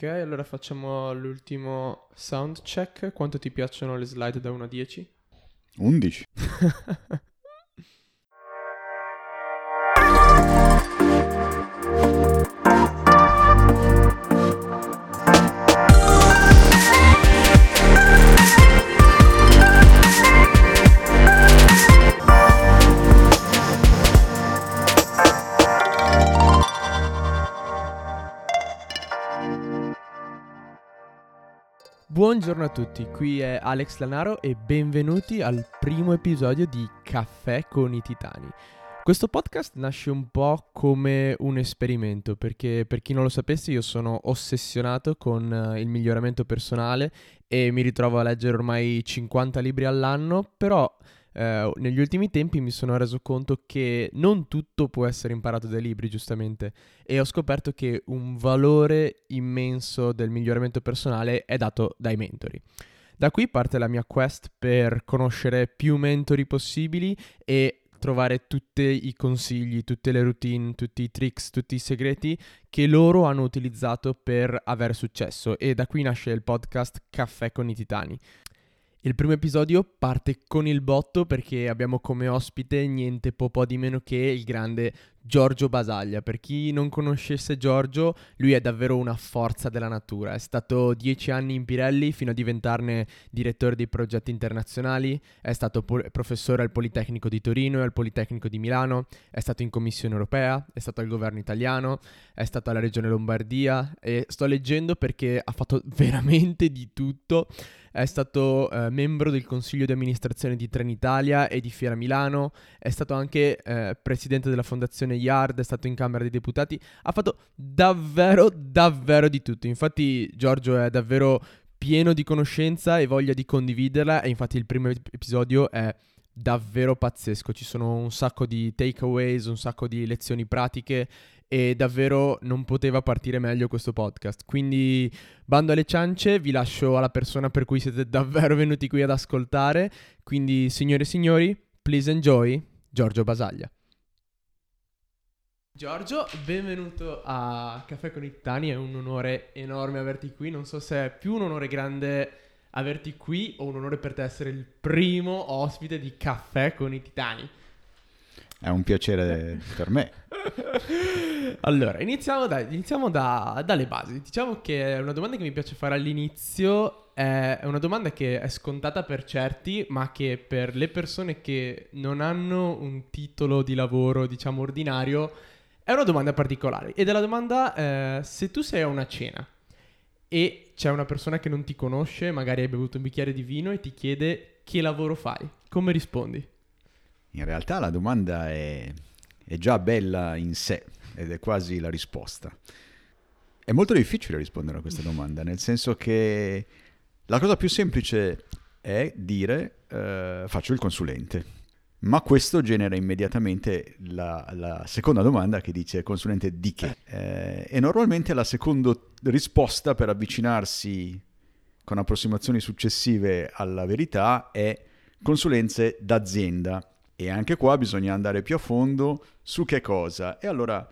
Ok, allora facciamo l'ultimo sound check. Quanto ti piacciono le slide da 1 a 10? 11. Buongiorno a tutti, qui è Alex Lanaro e benvenuti al primo episodio di Caffè con i Titani. Questo podcast nasce un po' come un esperimento perché per chi non lo sapesse io sono ossessionato con eh, il miglioramento personale e mi ritrovo a leggere ormai 50 libri all'anno, però eh, negli ultimi tempi mi sono reso conto che non tutto può essere imparato dai libri, giustamente, e ho scoperto che un valore immenso del miglioramento personale è dato dai mentori. Da qui parte la mia quest per conoscere più mentori possibili e trovare tutti i consigli, tutte le routine, tutti i tricks, tutti i segreti che loro hanno utilizzato per avere successo e da qui nasce il podcast Caffè con i Titani. Il primo episodio parte con il botto perché abbiamo come ospite niente po' di meno che il grande Giorgio Basaglia. Per chi non conoscesse Giorgio, lui è davvero una forza della natura. È stato dieci anni in Pirelli fino a diventarne direttore dei progetti internazionali, è stato po- professore al Politecnico di Torino e al Politecnico di Milano, è stato in Commissione europea, è stato al governo italiano, è stato alla Regione Lombardia e sto leggendo perché ha fatto veramente di tutto è stato eh, membro del consiglio di amministrazione di Trenitalia e di Fiera Milano, è stato anche eh, presidente della fondazione Yard, è stato in Camera dei Deputati, ha fatto davvero, davvero di tutto. Infatti Giorgio è davvero pieno di conoscenza e voglia di condividerla e infatti il primo episodio è davvero pazzesco, ci sono un sacco di takeaways, un sacco di lezioni pratiche e davvero non poteva partire meglio questo podcast. Quindi bando alle ciance, vi lascio alla persona per cui siete davvero venuti qui ad ascoltare. Quindi signore e signori, please enjoy Giorgio Basaglia. Giorgio, benvenuto a Caffè con i Titani, è un onore enorme averti qui, non so se è più un onore grande averti qui o un onore per te essere il primo ospite di Caffè con i Titani. È un piacere per me. allora, iniziamo, da, iniziamo da, dalle basi. Diciamo che è una domanda che mi piace fare all'inizio. È una domanda che è scontata per certi, ma che per le persone che non hanno un titolo di lavoro, diciamo, ordinario, è una domanda particolare. Ed è la domanda, eh, se tu sei a una cena e c'è una persona che non ti conosce, magari hai bevuto un bicchiere di vino e ti chiede che lavoro fai, come rispondi? In realtà la domanda è, è già bella in sé ed è quasi la risposta. È molto difficile rispondere a questa domanda, nel senso che la cosa più semplice è dire uh, faccio il consulente. Ma questo genera immediatamente la, la, seconda domanda che dice consulente di che? Eh, e normalmente la seconda risposta per avvicinarsi con approssimazioni successive alla verità è consulenze d'azienda. E anche qua bisogna andare più a fondo su che cosa. E allora,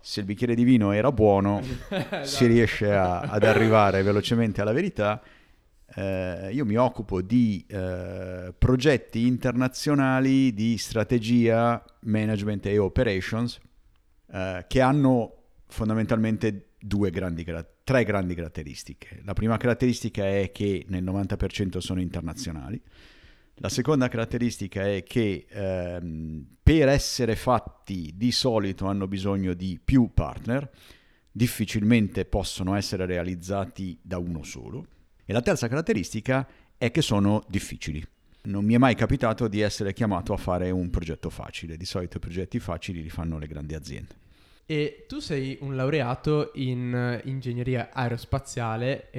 se il bicchiere di vino era buono, si riesce a, ad arrivare velocemente alla verità. Eh, io mi occupo di eh, progetti internazionali di strategia, management e operations eh, che hanno fondamentalmente grandi, tre grandi caratteristiche. La prima caratteristica è che nel 90% sono internazionali. La seconda caratteristica è che ehm, per essere fatti di solito hanno bisogno di più partner, difficilmente possono essere realizzati da uno solo. E la terza caratteristica è che sono difficili. Non mi è mai capitato di essere chiamato a fare un progetto facile, di solito i progetti facili li fanno le grandi aziende. E tu sei un laureato in ingegneria aerospaziale,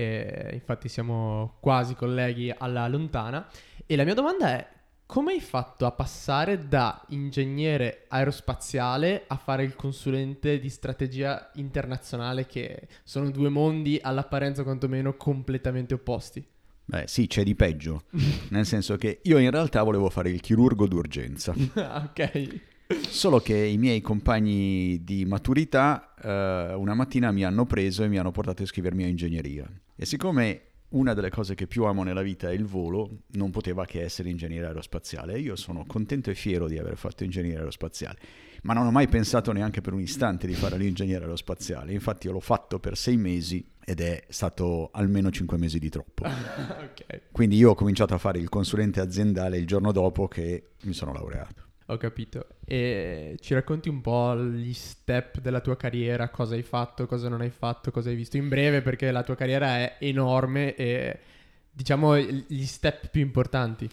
infatti siamo quasi colleghi alla lontana, e la mia domanda è come hai fatto a passare da ingegnere aerospaziale a fare il consulente di strategia internazionale, che sono due mondi all'apparenza quantomeno completamente opposti? Beh, sì, c'è di peggio. Nel senso che io in realtà volevo fare il chirurgo d'urgenza. ok. Solo che i miei compagni di maturità eh, una mattina mi hanno preso e mi hanno portato a iscrivermi a ingegneria. E siccome una delle cose che più amo nella vita è il volo, non poteva che essere ingegnere aerospaziale. Io sono contento e fiero di aver fatto ingegnere aerospaziale, ma non ho mai pensato neanche per un istante di fare l'ingegnere aerospaziale. Infatti io l'ho fatto per sei mesi ed è stato almeno cinque mesi di troppo. okay. Quindi io ho cominciato a fare il consulente aziendale il giorno dopo che mi sono laureato. Ho capito. E ci racconti un po' gli step della tua carriera, cosa hai fatto, cosa non hai fatto, cosa hai visto in breve, perché la tua carriera è enorme e diciamo gli step più importanti.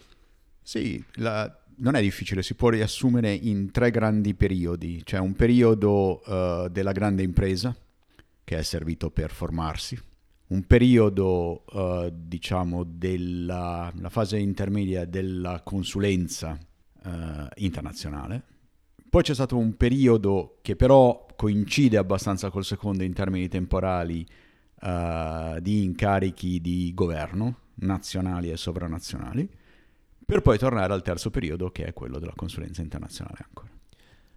Sì, la, non è difficile, si può riassumere in tre grandi periodi. C'è un periodo uh, della grande impresa, che è servito per formarsi, un periodo, uh, diciamo, della fase intermedia della consulenza uh, internazionale. Poi c'è stato un periodo che però coincide abbastanza col secondo in termini temporali uh, di incarichi di governo nazionali e sovranazionali, per poi tornare al terzo periodo che è quello della consulenza internazionale ancora.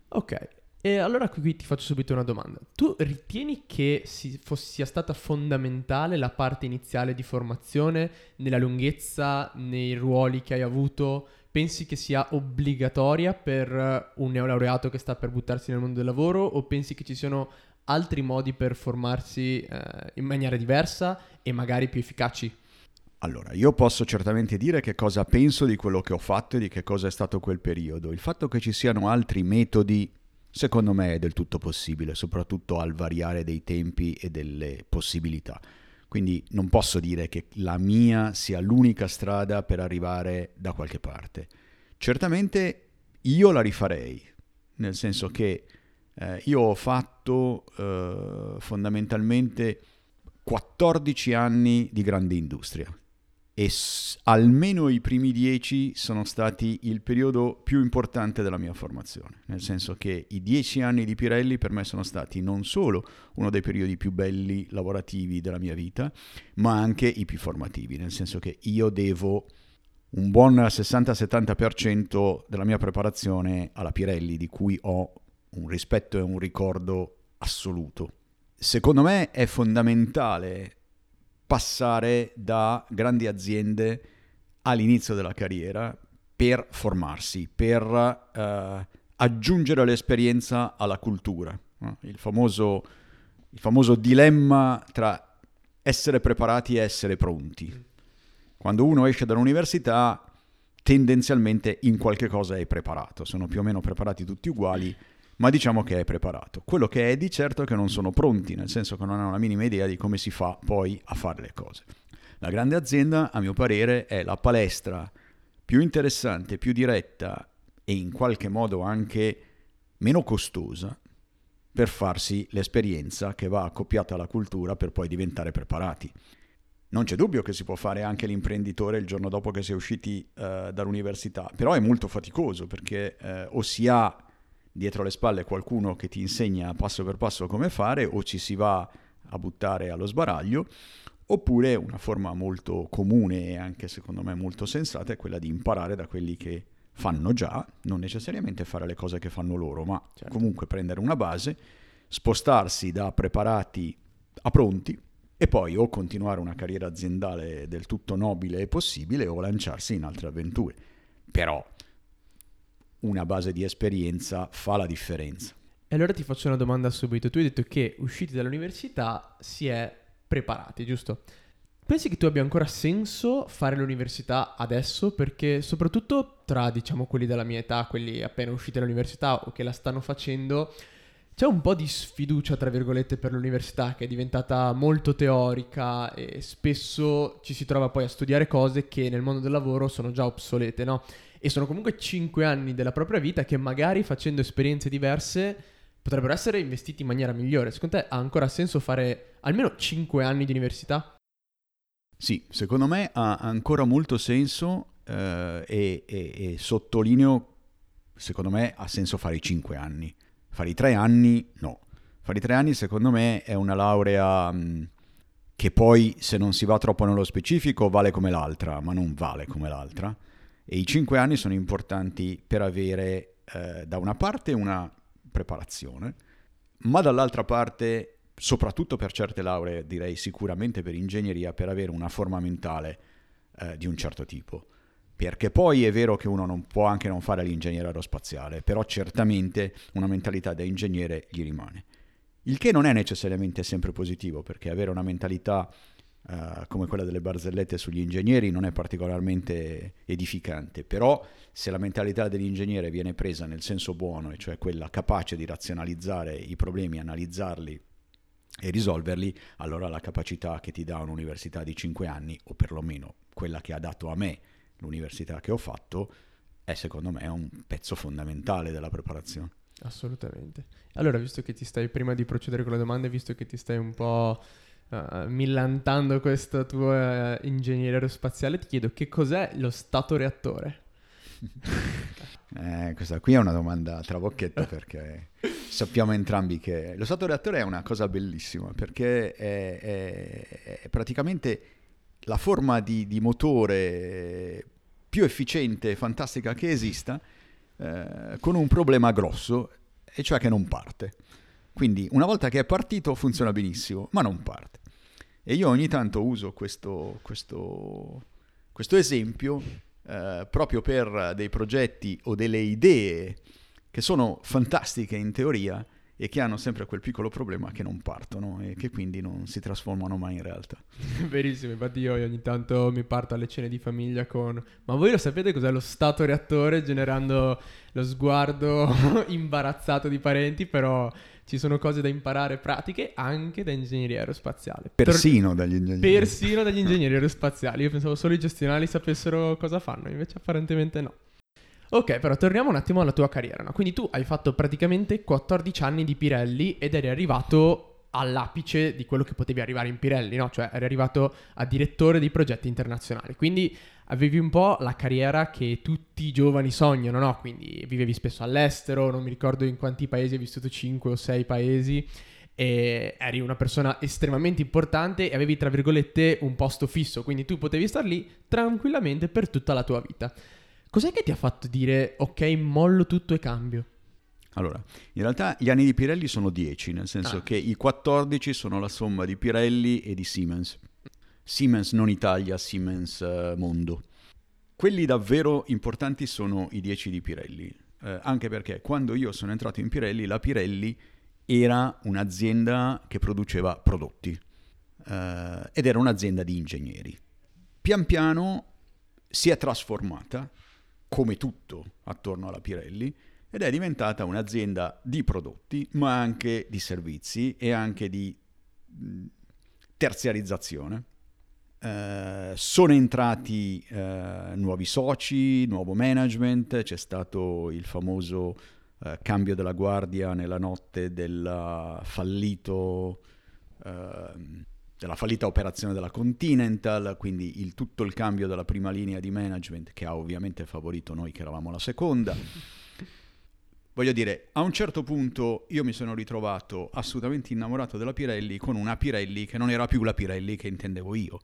Ok, e allora qui ti faccio subito una domanda. Tu ritieni che si, fosse, sia stata fondamentale la parte iniziale di formazione nella lunghezza, nei ruoli che hai avuto? Pensi che sia obbligatoria per un neolaureato che sta per buttarsi nel mondo del lavoro o pensi che ci siano altri modi per formarsi eh, in maniera diversa e magari più efficaci? Allora, io posso certamente dire che cosa penso di quello che ho fatto e di che cosa è stato quel periodo. Il fatto che ci siano altri metodi, secondo me, è del tutto possibile, soprattutto al variare dei tempi e delle possibilità. Quindi non posso dire che la mia sia l'unica strada per arrivare da qualche parte. Certamente io la rifarei, nel senso che eh, io ho fatto eh, fondamentalmente 14 anni di grande industria e s- almeno i primi dieci sono stati il periodo più importante della mia formazione, nel senso che i dieci anni di Pirelli per me sono stati non solo uno dei periodi più belli lavorativi della mia vita, ma anche i più formativi, nel senso che io devo un buon 60-70% della mia preparazione alla Pirelli, di cui ho un rispetto e un ricordo assoluto. Secondo me è fondamentale passare da grandi aziende all'inizio della carriera per formarsi, per uh, aggiungere l'esperienza alla cultura. Il, famoso, il famoso dilemma tra essere preparati e essere pronti. Quando uno esce dall'università, tendenzialmente in qualche cosa è preparato, sono più o meno preparati tutti uguali ma diciamo che è preparato. Quello che è di certo è che non sono pronti, nel senso che non hanno la minima idea di come si fa poi a fare le cose. La grande azienda, a mio parere, è la palestra più interessante, più diretta e in qualche modo anche meno costosa per farsi l'esperienza che va accoppiata alla cultura per poi diventare preparati. Non c'è dubbio che si può fare anche l'imprenditore il giorno dopo che si è usciti uh, dall'università, però è molto faticoso perché uh, o si ha dietro le spalle qualcuno che ti insegna passo per passo come fare o ci si va a buttare allo sbaraglio, oppure una forma molto comune e anche secondo me molto sensata è quella di imparare da quelli che fanno già, non necessariamente fare le cose che fanno loro, ma certo. comunque prendere una base, spostarsi da preparati a pronti e poi o continuare una carriera aziendale del tutto nobile e possibile o lanciarsi in altre avventure. Però una base di esperienza fa la differenza. E allora ti faccio una domanda subito. Tu hai detto che usciti dall'università si è preparati, giusto? Pensi che tu abbia ancora senso fare l'università adesso? Perché soprattutto tra, diciamo, quelli della mia età, quelli appena usciti dall'università o che la stanno facendo, c'è un po' di sfiducia, tra virgolette, per l'università che è diventata molto teorica e spesso ci si trova poi a studiare cose che nel mondo del lavoro sono già obsolete, no? E sono comunque 5 anni della propria vita che magari facendo esperienze diverse potrebbero essere investiti in maniera migliore. Secondo te ha ancora senso fare almeno 5 anni di università? Sì, secondo me ha ancora molto senso eh, e, e, e sottolineo, secondo me ha senso fare i 5 anni. Fare i 3 anni no. Fare i 3 anni secondo me è una laurea mh, che poi se non si va troppo nello specifico vale come l'altra, ma non vale come l'altra e i cinque anni sono importanti per avere eh, da una parte una preparazione, ma dall'altra parte, soprattutto per certe lauree, direi sicuramente per ingegneria, per avere una forma mentale eh, di un certo tipo. Perché poi è vero che uno non può anche non fare l'ingegnere aerospaziale, però certamente una mentalità da ingegnere gli rimane. Il che non è necessariamente sempre positivo, perché avere una mentalità uh, come quella delle barzellette sugli ingegneri non è particolarmente edificante, però se la mentalità dell'ingegnere viene presa nel senso buono, e cioè quella capace di razionalizzare i problemi, analizzarli e risolverli, allora la capacità che ti dà un'università di 5 anni, o perlomeno quella che ha dato a me l'università che ho fatto, è secondo me un pezzo fondamentale della preparazione. Assolutamente. Allora, visto che ti stai, prima di procedere con le domande, visto che ti stai un po' uh, millantando questo tuo uh, ingegnere aerospaziale, ti chiedo che cos'è lo stato reattore? eh, questa qui è una domanda trabocchetto perché sappiamo entrambi che lo stato reattore è una cosa bellissima perché è, è, è praticamente la forma di, di, motore più efficiente e fantastica che esista eh, con un problema grosso e cioè che non parte. Quindi una volta che è partito funziona benissimo, ma non parte. E io ogni tanto uso questo, questo, questo esempio eh, proprio per dei progetti o delle idee che sono fantastiche in teoria e che hanno sempre quel piccolo problema che non partono e che quindi non si trasformano mai in realtà. Verissimo, infatti io ogni tanto mi parto alle cene di famiglia con ma voi lo sapete cos'è lo stato reattore generando lo sguardo imbarazzato di parenti, però ci sono cose da imparare pratiche anche da ingegneria aerospaziale. Persino Tor- dagli ingegneri. Persino dagli ingegneri aerospaziali. Io pensavo solo i gestionali sapessero cosa fanno, invece apparentemente no. Ok, però torniamo un attimo alla tua carriera. No? Quindi tu hai fatto praticamente 14 anni di Pirelli ed eri arrivato all'apice di quello che potevi arrivare in Pirelli, no? Cioè eri arrivato a direttore di progetti internazionali. Quindi avevi un po' la carriera che tutti i giovani sognano, no? Quindi vivevi spesso all'estero, non mi ricordo in quanti paesi, hai vissuto 5 o 6 paesi e eri una persona estremamente importante e avevi tra virgolette un posto fisso, quindi tu potevi star lì tranquillamente per tutta la tua vita. Cos'è che ti ha fatto dire ok, mollo tutto e cambio? Allora, in realtà gli anni di Pirelli sono 10, nel senso ah. che i 14 sono la somma di Pirelli e di Siemens. Siemens non Italia, Siemens uh, Mondo. Quelli davvero importanti sono i 10 di Pirelli, eh, anche perché quando io sono entrato in Pirelli, la Pirelli era un'azienda che produceva prodotti eh, ed era un'azienda di ingegneri. Pian piano si è trasformata come tutto attorno alla Pirelli, ed è diventata un'azienda di prodotti, ma anche di servizi e anche di terziarizzazione. Eh, sono entrati eh, nuovi soci, nuovo management, c'è stato il famoso eh, cambio della guardia nella notte del fallito ehm, della fallita operazione della Continental, quindi il, tutto il cambio della prima linea di management che ha ovviamente favorito noi che eravamo la seconda. Voglio dire, a un certo punto io mi sono ritrovato assolutamente innamorato della Pirelli con una Pirelli che non era più la Pirelli che intendevo io,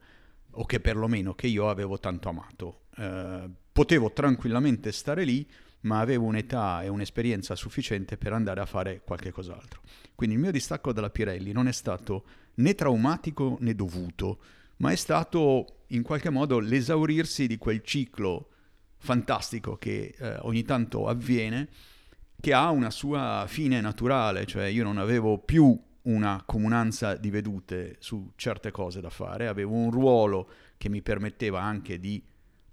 o che perlomeno che io avevo tanto amato. Eh, potevo tranquillamente stare lì, ma avevo un'età e un'esperienza sufficiente per andare a fare qualche cos'altro. Quindi il mio distacco dalla Pirelli non è stato né traumatico né dovuto, ma è stato in qualche modo l'esaurirsi di quel ciclo fantastico che eh, ogni tanto avviene, che ha una sua fine naturale, cioè io non avevo più una comunanza di vedute su certe cose da fare, avevo un ruolo che mi permetteva anche di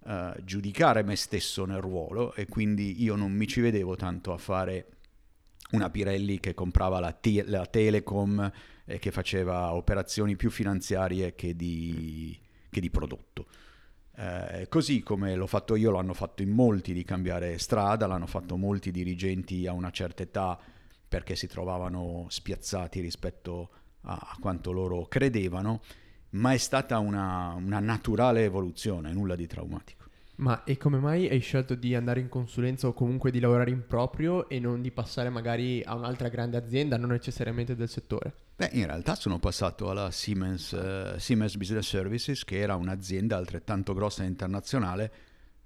uh, giudicare me stesso nel ruolo e quindi io non mi ci vedevo tanto a fare una Pirelli che comprava la, te- la Telecom e che faceva operazioni più finanziarie che di, che di prodotto. Eh, così come l'ho fatto io, l'hanno fatto in molti di cambiare strada, l'hanno fatto molti dirigenti a una certa età perché si trovavano spiazzati rispetto a, a quanto loro credevano, ma è stata una, una naturale evoluzione, nulla di traumatico. Ma e come mai hai scelto di andare in consulenza o comunque di lavorare in proprio e non di passare magari a un'altra grande azienda, non necessariamente del settore? Beh, in realtà sono passato alla Siemens, uh, Siemens Business Services, che era un'azienda altrettanto grossa e internazionale,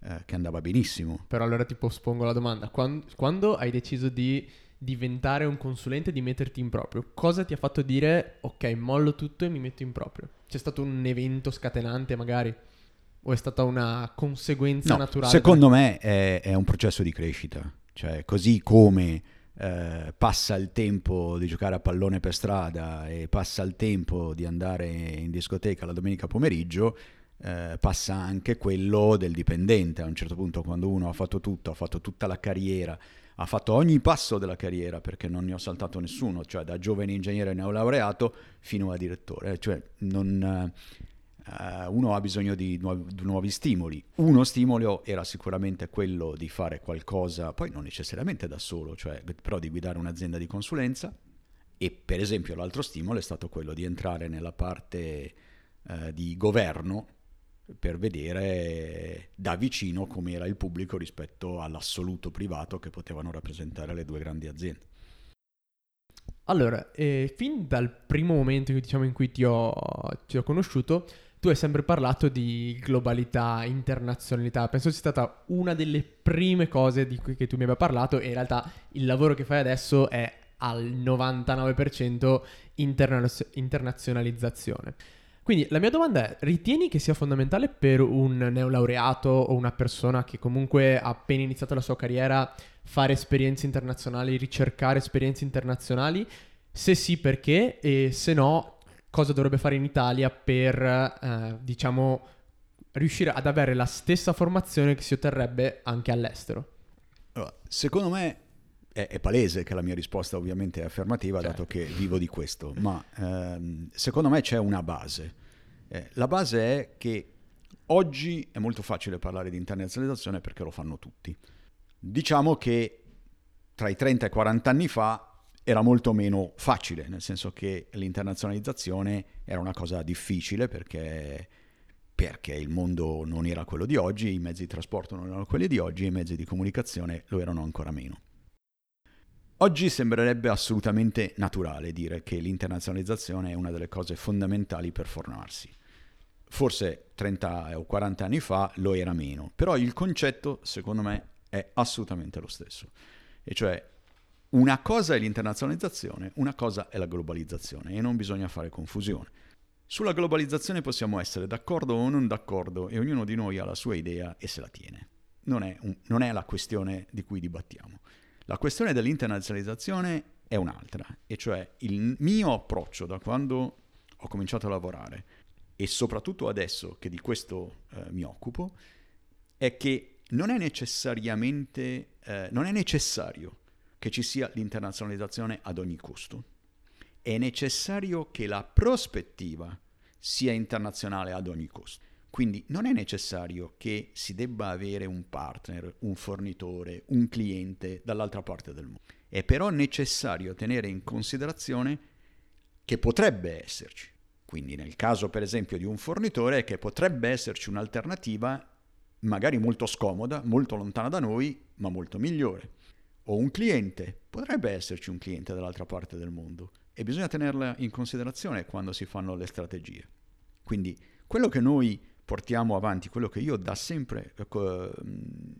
eh, che andava benissimo. Però allora ti pospongo la domanda. Quando, quando hai deciso di diventare un consulente, di metterti in proprio, cosa ti ha fatto dire ok, mollo tutto e mi metto in proprio? C'è stato un evento scatenante magari? O è stata una conseguenza No, naturale? Secondo me è, è un processo di crescita, cioè così come eh, passa il tempo di giocare a pallone per strada e passa il tempo di andare in discoteca la domenica pomeriggio, eh, passa anche quello del dipendente. A un certo punto quando uno ha fatto tutto, ha fatto tutta la carriera, ha fatto ogni passo della carriera perché non ne ho saltato nessuno, cioè da giovane ingegnere neolaureato fino a direttore, cioè non, eh, uno ha bisogno di nuovi, di nuovi stimoli. Uno stimolo era sicuramente quello di fare qualcosa, poi non necessariamente da solo, cioè, però di guidare un'azienda di consulenza. E per esempio l'altro stimolo è stato quello di entrare nella parte eh, di governo per vedere da vicino com'era il pubblico rispetto all'assoluto privato che potevano rappresentare le due grandi aziende. Allora, eh, fin dal primo momento diciamo, in cui ti ho, ti ho conosciuto, tu hai sempre parlato di globalità, internazionalità. Penso sia stata una delle prime cose di cui tu mi abbia parlato e in realtà il lavoro che fai adesso è al 99% internaz- internazionalizzazione. Quindi la mia domanda è, ritieni che sia fondamentale per un neolaureato o una persona che comunque ha appena iniziato la sua carriera fare esperienze internazionali, ricercare esperienze internazionali? Se sì, perché? E se no, cosa dovrebbe fare in Italia per, eh, diciamo, riuscire ad avere la stessa formazione che si otterrebbe anche all'estero? Allora, secondo me è, è, palese che la mia risposta ovviamente è affermativa, certo. dato che vivo di questo, ma ehm, secondo me c'è una base. Eh, la base è che oggi è molto facile parlare di internazionalizzazione perché lo fanno tutti. Diciamo che tra i 30 e i 40 anni fa era molto meno facile, nel senso che l'internazionalizzazione era una cosa difficile perché, perché, il mondo non era quello di oggi, i mezzi di trasporto non erano quelli di oggi i mezzi di comunicazione lo erano ancora meno. Oggi sembrerebbe assolutamente naturale dire che l'internazionalizzazione è una delle cose fondamentali per formarsi. Forse 30 o 40 anni fa lo era meno, però il concetto, secondo me, è assolutamente lo stesso. E cioè, una cosa è l'internazionalizzazione, una cosa è la globalizzazione e non bisogna fare confusione. Sulla globalizzazione possiamo essere d'accordo o non d'accordo e ognuno di noi ha la sua idea e se la tiene. Non è, un, non è la questione di cui dibattiamo. La questione dell'internazionalizzazione è un'altra, e cioè il mio approccio da quando ho cominciato a lavorare e soprattutto adesso che di questo eh, mi occupo, è che non è necessariamente, eh, non è necessario che ci sia l'internazionalizzazione ad ogni costo. È necessario che la prospettiva sia internazionale ad ogni costo. Quindi non è necessario che si debba avere un partner, un fornitore, un cliente dall'altra parte del mondo. È però necessario tenere in considerazione che potrebbe esserci. Quindi nel caso per esempio di un fornitore che potrebbe esserci un'alternativa magari molto scomoda, molto lontana da noi, ma molto migliore. O un cliente, potrebbe esserci un cliente dall'altra parte del mondo e bisogna tenerla in considerazione quando si fanno le strategie. Quindi quello che noi portiamo avanti, quello che io da sempre eh,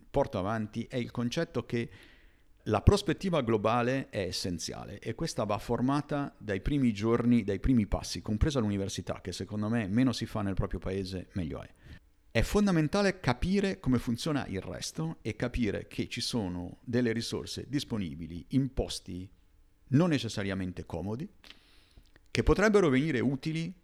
porto avanti è il concetto che la prospettiva globale è essenziale e questa va formata dai primi giorni, dai primi passi, compresa l'università, che secondo me meno si fa nel proprio paese meglio è. È fondamentale capire come funziona il resto e capire che ci sono delle risorse disponibili in posti non necessariamente comodi, che potrebbero venire utili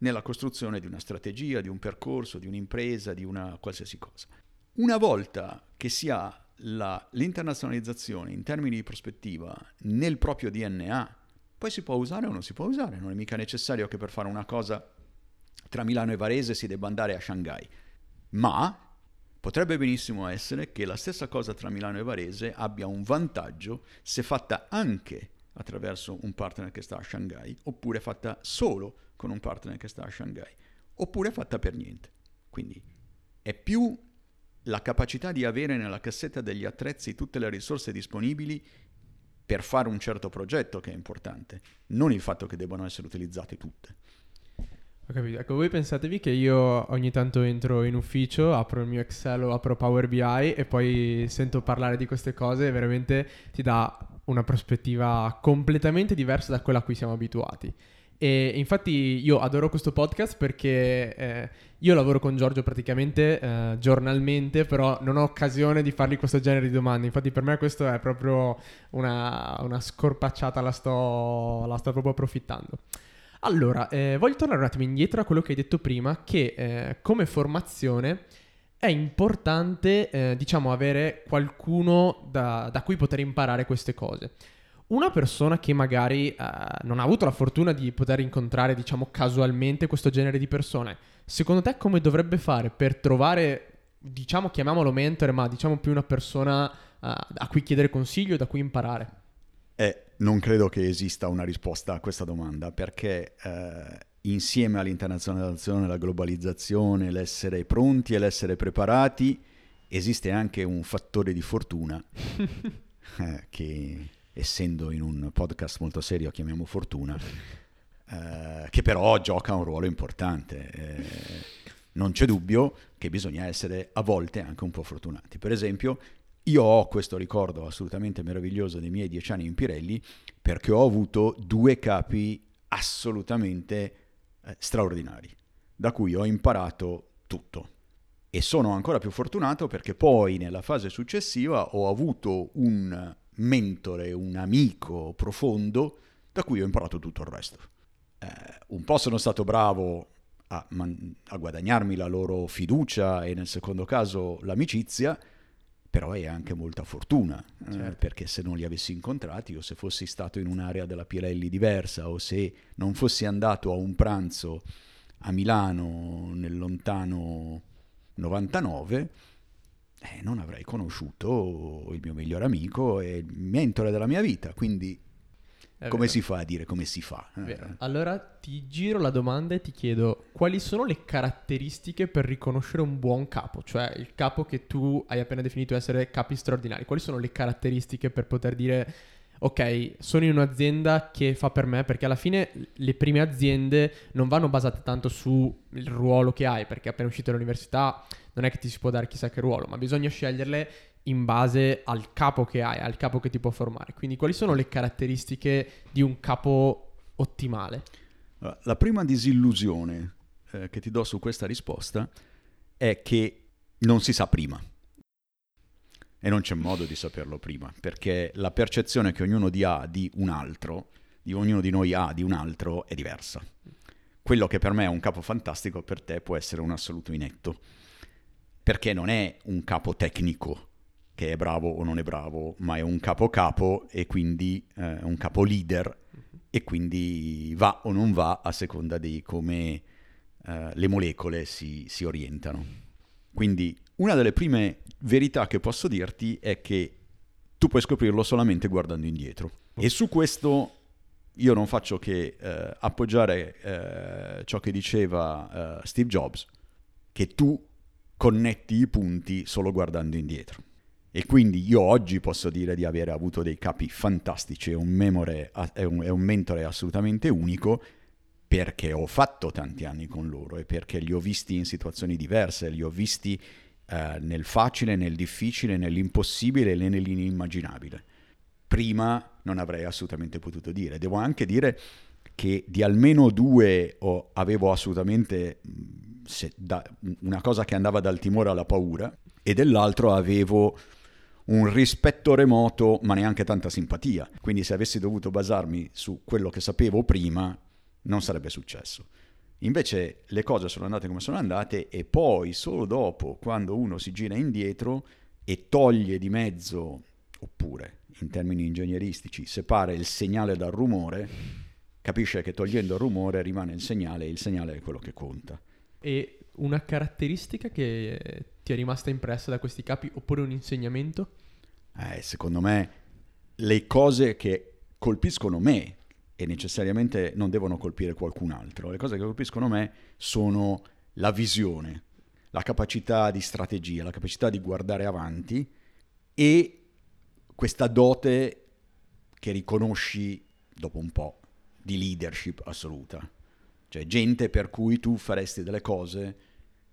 nella costruzione di una strategia, di un percorso, di un'impresa, di una qualsiasi cosa. Una volta che si ha la, l'internazionalizzazione in termini di prospettiva nel proprio DNA, poi si può usare o non si può usare, non è mica necessario che per fare una cosa tra Milano e Varese si debba andare a Shanghai. Ma potrebbe benissimo essere che la stessa cosa tra Milano e Varese abbia un vantaggio se fatta anche attraverso un partner che sta a Shanghai, oppure fatta solo con un partner che sta a Shanghai, oppure fatta per niente. Quindi è più la capacità di avere nella cassetta degli attrezzi tutte le risorse disponibili per fare un certo progetto che è importante, non il fatto che debbano essere utilizzate tutte. Ho capito. Ecco, voi pensatevi che io ogni tanto entro in ufficio, apro il mio Excel o apro Power BI e poi sento parlare di queste cose e veramente ti dà una prospettiva completamente diversa da quella a cui siamo abituati. E infatti io adoro questo podcast perché eh, io lavoro con Giorgio praticamente eh, giornalmente, però non ho occasione di fargli questo genere di domande. Infatti per me questo è proprio una, una scorpacciata, la sto, la sto proprio approfittando. Allora, eh, voglio tornare un attimo indietro a quello che hai detto prima, che eh, come formazione è importante, eh, diciamo, avere qualcuno da, da, cui poter imparare queste cose. Una persona che magari eh, non ha avuto la fortuna di poter incontrare, diciamo, casualmente questo genere di persone, secondo te come dovrebbe fare per trovare, diciamo, chiamiamolo mentore, ma diciamo più una persona eh, a cui chiedere consiglio, da cui imparare? Eh, non credo che esista una risposta a questa domanda perché eh, insieme all'internazionalizzazione, alla globalizzazione, l'essere pronti e l'essere preparati, esiste anche un fattore di fortuna eh, che essendo in un podcast molto serio chiamiamo fortuna, eh, che però gioca un ruolo importante. Eh, non c'è dubbio che bisogna essere a volte anche un po' fortunati. Per esempio, io ho questo ricordo assolutamente meraviglioso dei miei dieci anni in Pirelli perché ho avuto due capi assolutamente eh, straordinari, da cui ho imparato tutto. E sono ancora più fortunato perché poi nella fase successiva ho avuto un mentore, un amico profondo da cui ho imparato tutto il resto. Eh, un po' sono stato bravo a, man- a guadagnarmi la loro fiducia e nel secondo caso l'amicizia, però è anche molta fortuna, eh, certo. eh, perché se non li avessi incontrati o se fossi stato in un'area della Pirelli diversa o se non fossi andato a un pranzo a Milano nel lontano 99, eh, non avrei conosciuto il mio migliore amico e il mentore della mia vita, quindi è come vero. si fa a dire come si fa? Eh. Allora ti giro la domanda e ti chiedo quali sono le caratteristiche per riconoscere un buon capo, cioè il capo che tu hai appena definito essere capi straordinari. Quali sono le caratteristiche per poter dire ok, sono in un'azienda che fa per me, perché alla fine le prime aziende non vanno basate tanto sul ruolo che hai, perché appena uscito dall'università non è che ti si può dare chissà che ruolo, ma bisogna sceglierle in base al capo che hai, al capo che ti può formare. Quindi quali sono le caratteristiche di un capo ottimale? La prima disillusione eh, che ti do su questa risposta è che non si sa prima. E non c'è modo di saperlo prima, perché la percezione che ognuno di ha di un altro, di ognuno di noi ha di un altro, è diversa. Quello che per me è un capo fantastico, per te può essere un assoluto inetto, perché non è un capo tecnico, che è bravo o non è bravo, ma è un capo capo e quindi eh, un capo leader e quindi va o non va a seconda di come eh, le molecole si, si orientano. Quindi una delle prime verità che posso dirti è che tu puoi scoprirlo solamente guardando indietro. E su questo io non faccio che eh, appoggiare eh, ciò che diceva eh, Steve Jobs, che tu connetti i punti solo guardando indietro. E quindi io oggi posso dire di aver avuto dei capi fantastici e un, memore, è un, un mentore assolutamente unico perché ho fatto tanti anni con loro e perché li ho visti in situazioni diverse, li ho visti eh, nel facile, nel difficile, nell'impossibile e nell'inimmaginabile. Prima non avrei assolutamente potuto dire. Devo anche dire che di almeno due ho, avevo assolutamente se, da, una cosa che andava dal timore alla paura e dell'altro avevo un rispetto remoto, ma neanche tanta simpatia. Quindi se avessi dovuto basarmi su quello che sapevo prima, non sarebbe successo. Invece le cose sono andate come sono andate e poi solo dopo, quando uno si gira indietro e toglie di mezzo, oppure in termini ingegneristici, separa il segnale dal rumore, capisce che togliendo il rumore rimane il segnale e il segnale è quello che conta. E una caratteristica che ti è rimasta impressa da questi capi oppure un insegnamento? Eh, secondo me le cose che colpiscono me e necessariamente non devono colpire qualcun altro, le cose che colpiscono me sono la visione, la capacità di strategia, la capacità di guardare avanti e questa dote che riconosci dopo un po' di leadership assoluta. cioè gente per cui tu faresti delle cose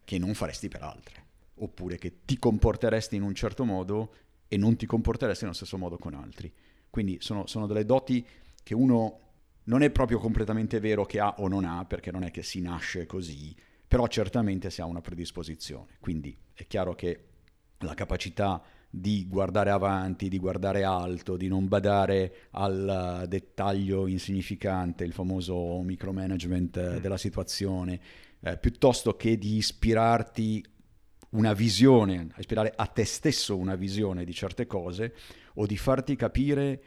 che non faresti per altre, oppure che ti comporteresti in un certo modo e non ti comporteresti nello stesso modo con altri. Quindi sono, sono delle doti che uno non è proprio completamente vero che ha o non ha, perché non è che si nasce così, però certamente si ha una predisposizione. Quindi è chiaro che la capacità di guardare avanti, di guardare alto, di non badare al dettaglio insignificante, il famoso micromanagement mm. della situazione, eh, piuttosto che di ispirarti una visione, ispirare a te stesso una visione di certe cose o di farti capire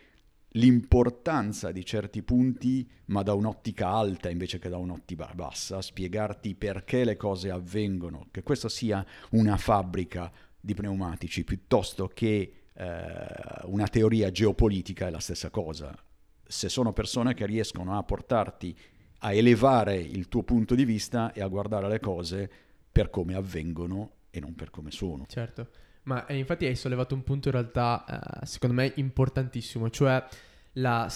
l'importanza di certi punti, ma da un'ottica alta invece che da un'ottica bassa, spiegarti perché le cose avvengono, che questa sia una fabbrica di pneumatici piuttosto che eh, una teoria geopolitica è la stessa cosa. Se sono persone che riescono a portarti a elevare il tuo punto di vista e a guardare le cose per come avvengono e non per come sono. Certo. Ma eh, infatti hai sollevato un punto in realtà, eh, secondo me, importantissimo, cioè la,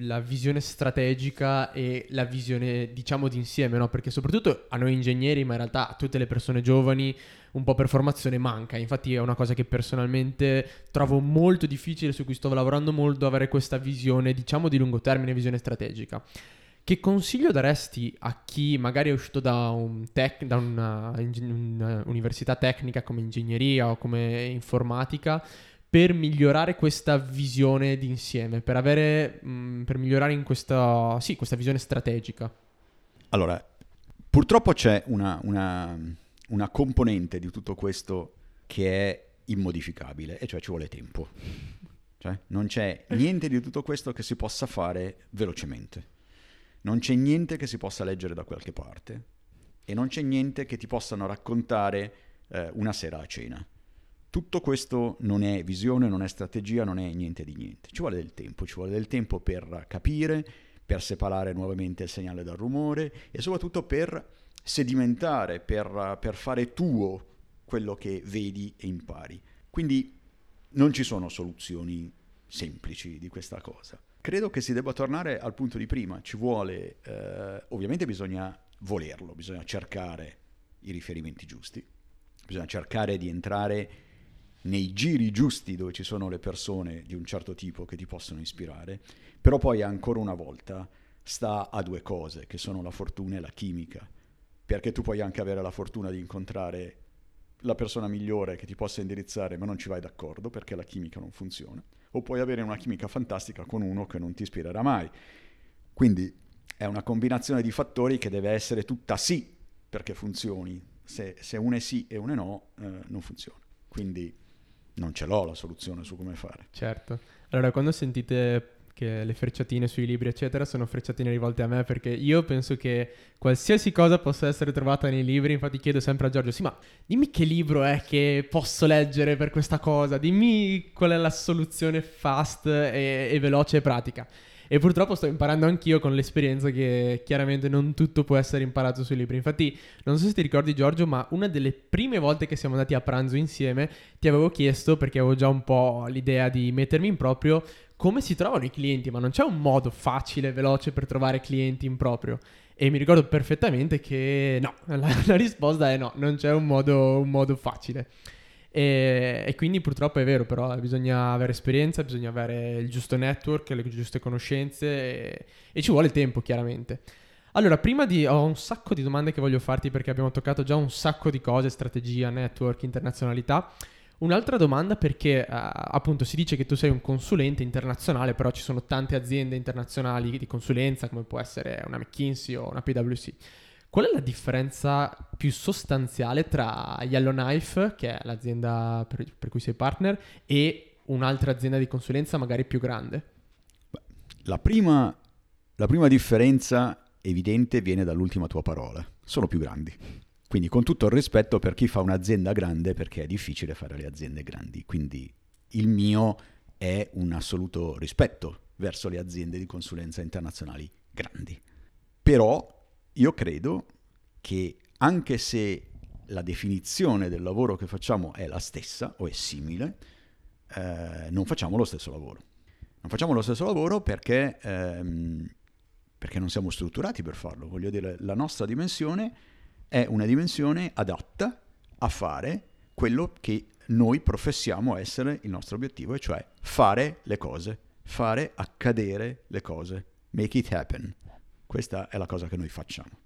la, visione strategica e la visione, diciamo, d'insieme, no? Perché soprattutto a noi ingegneri, ma in realtà a tutte le persone giovani, un po' per formazione manca. Infatti è una cosa che personalmente trovo molto difficile, su cui sto lavorando molto, avere questa visione, diciamo, di lungo termine, visione strategica. Che consiglio daresti a chi magari è uscito da, un tec- da una, un'università tecnica come ingegneria o come informatica per migliorare questa visione d'insieme, per, avere, mh, mm, per migliorare in questa, sì, questa visione strategica? Allora, purtroppo c'è una, una, una componente di tutto questo che è immodificabile, e cioè ci vuole tempo. Cioè, non c'è niente di tutto questo che si possa fare velocemente non c'è niente che si possa leggere da qualche parte e non c'è niente che ti possano raccontare eh, una sera a cena. Tutto questo non è visione, non è strategia, non è niente di niente. Ci vuole del tempo, ci vuole del tempo per capire, per separare nuovamente il segnale dal rumore e soprattutto per sedimentare, per, per fare tuo quello che vedi e impari. Quindi non ci sono soluzioni semplici di questa cosa. Credo che si debba tornare al punto di prima, ci vuole, eh, ovviamente bisogna volerlo, bisogna cercare i riferimenti giusti, bisogna cercare di entrare nei giri giusti dove ci sono le persone di un certo tipo che ti possono ispirare, però poi ancora una volta sta a due cose, che sono la fortuna e la chimica, perché tu puoi anche avere la fortuna di incontrare la persona migliore che ti possa indirizzare, ma non ci vai d'accordo perché la chimica non funziona o puoi avere una chimica fantastica con uno che non ti ispirerà mai. Quindi è una combinazione di fattori che deve essere tutta sì perché funzioni. Se, se una è sì e una è no, eh, non funziona. Quindi non ce l'ho la soluzione su come fare. Certo. Allora, quando sentite che le frecciatine sui libri, eccetera, sono frecciatine rivolte a me perché io penso che qualsiasi cosa possa essere trovata nei libri. Infatti, chiedo sempre a Giorgio: sì, ma dimmi che libro è che posso leggere per questa cosa, dimmi qual è la soluzione fast e, e veloce e pratica. E purtroppo sto imparando anch'io con l'esperienza che chiaramente non tutto può essere imparato sui libri. Infatti, non so se ti ricordi Giorgio, ma una delle prime volte che siamo andati a pranzo insieme ti avevo chiesto, perché avevo già un po' l'idea di mettermi in proprio, come si trovano i clienti, ma non c'è un modo facile, veloce per trovare clienti in proprio. E mi ricordo perfettamente che no, la, la risposta è no, non c'è un modo, un modo facile. E, e, quindi purtroppo è vero, però bisogna avere esperienza, bisogna avere il giusto network, le giuste conoscenze e, e ci vuole tempo chiaramente. Allora, prima di... ho un sacco di domande che voglio farti perché abbiamo toccato già un sacco di cose, strategia, network, internazionalità. Un'altra domanda perché uh, appunto si dice che tu sei un consulente internazionale, però ci sono tante aziende internazionali di consulenza come può essere una McKinsey o una PwC. Qual è la differenza più sostanziale tra Yellowknife, che è l'azienda per, per cui sei partner, e un'altra azienda di consulenza magari più grande? La prima, la prima differenza evidente viene dall'ultima tua parola. Sono più grandi. Quindi con tutto il rispetto per chi fa un'azienda grande, perché è difficile fare le aziende grandi. Quindi il mio è un assoluto rispetto verso le aziende di consulenza internazionali grandi. Però io credo che anche se la definizione del lavoro che facciamo è la stessa o è simile, eh, non facciamo lo stesso lavoro. Non facciamo lo stesso lavoro perché ehm, perché non siamo strutturati per farlo. Voglio dire, la nostra dimensione è una dimensione adatta a fare quello che noi professiamo essere il nostro obiettivo, e cioè fare le cose, fare accadere le cose, make it happen. Questa è la cosa che noi facciamo.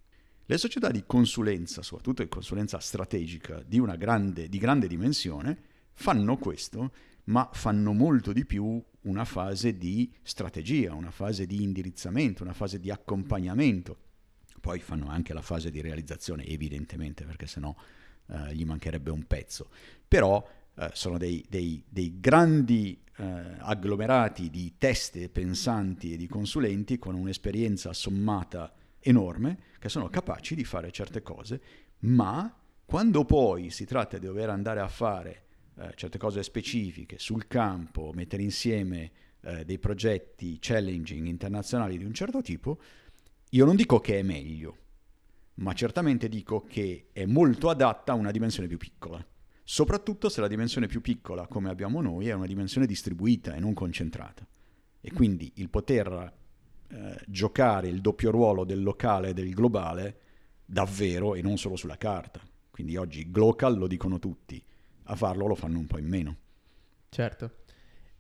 Le società di consulenza, soprattutto di consulenza strategica di grande, di grande dimensione, fanno questo, ma fanno molto di più una fase di strategia, una fase di indirizzamento, una fase di accompagnamento. Poi fanno anche la fase di realizzazione, evidentemente, perché sennò eh, gli mancherebbe un pezzo. Però eh, sono dei, dei, dei grandi eh, agglomerati di teste pensanti e di consulenti con un'esperienza sommata enorme che sono capaci di fare certe cose, ma quando poi si tratta di dover andare a fare eh, certe cose specifiche sul campo, mettere insieme eh, dei progetti challenging internazionali di un certo tipo, io non dico che è meglio, ma certamente dico che è molto adatta a una dimensione più piccola. Soprattutto se la dimensione più piccola, come abbiamo noi, è una dimensione distribuita e non concentrata. E quindi il poter eh, giocare il doppio ruolo del locale e del globale davvero e non solo sulla carta. Quindi oggi global lo dicono tutti, a farlo lo fanno un po' in meno. Certo.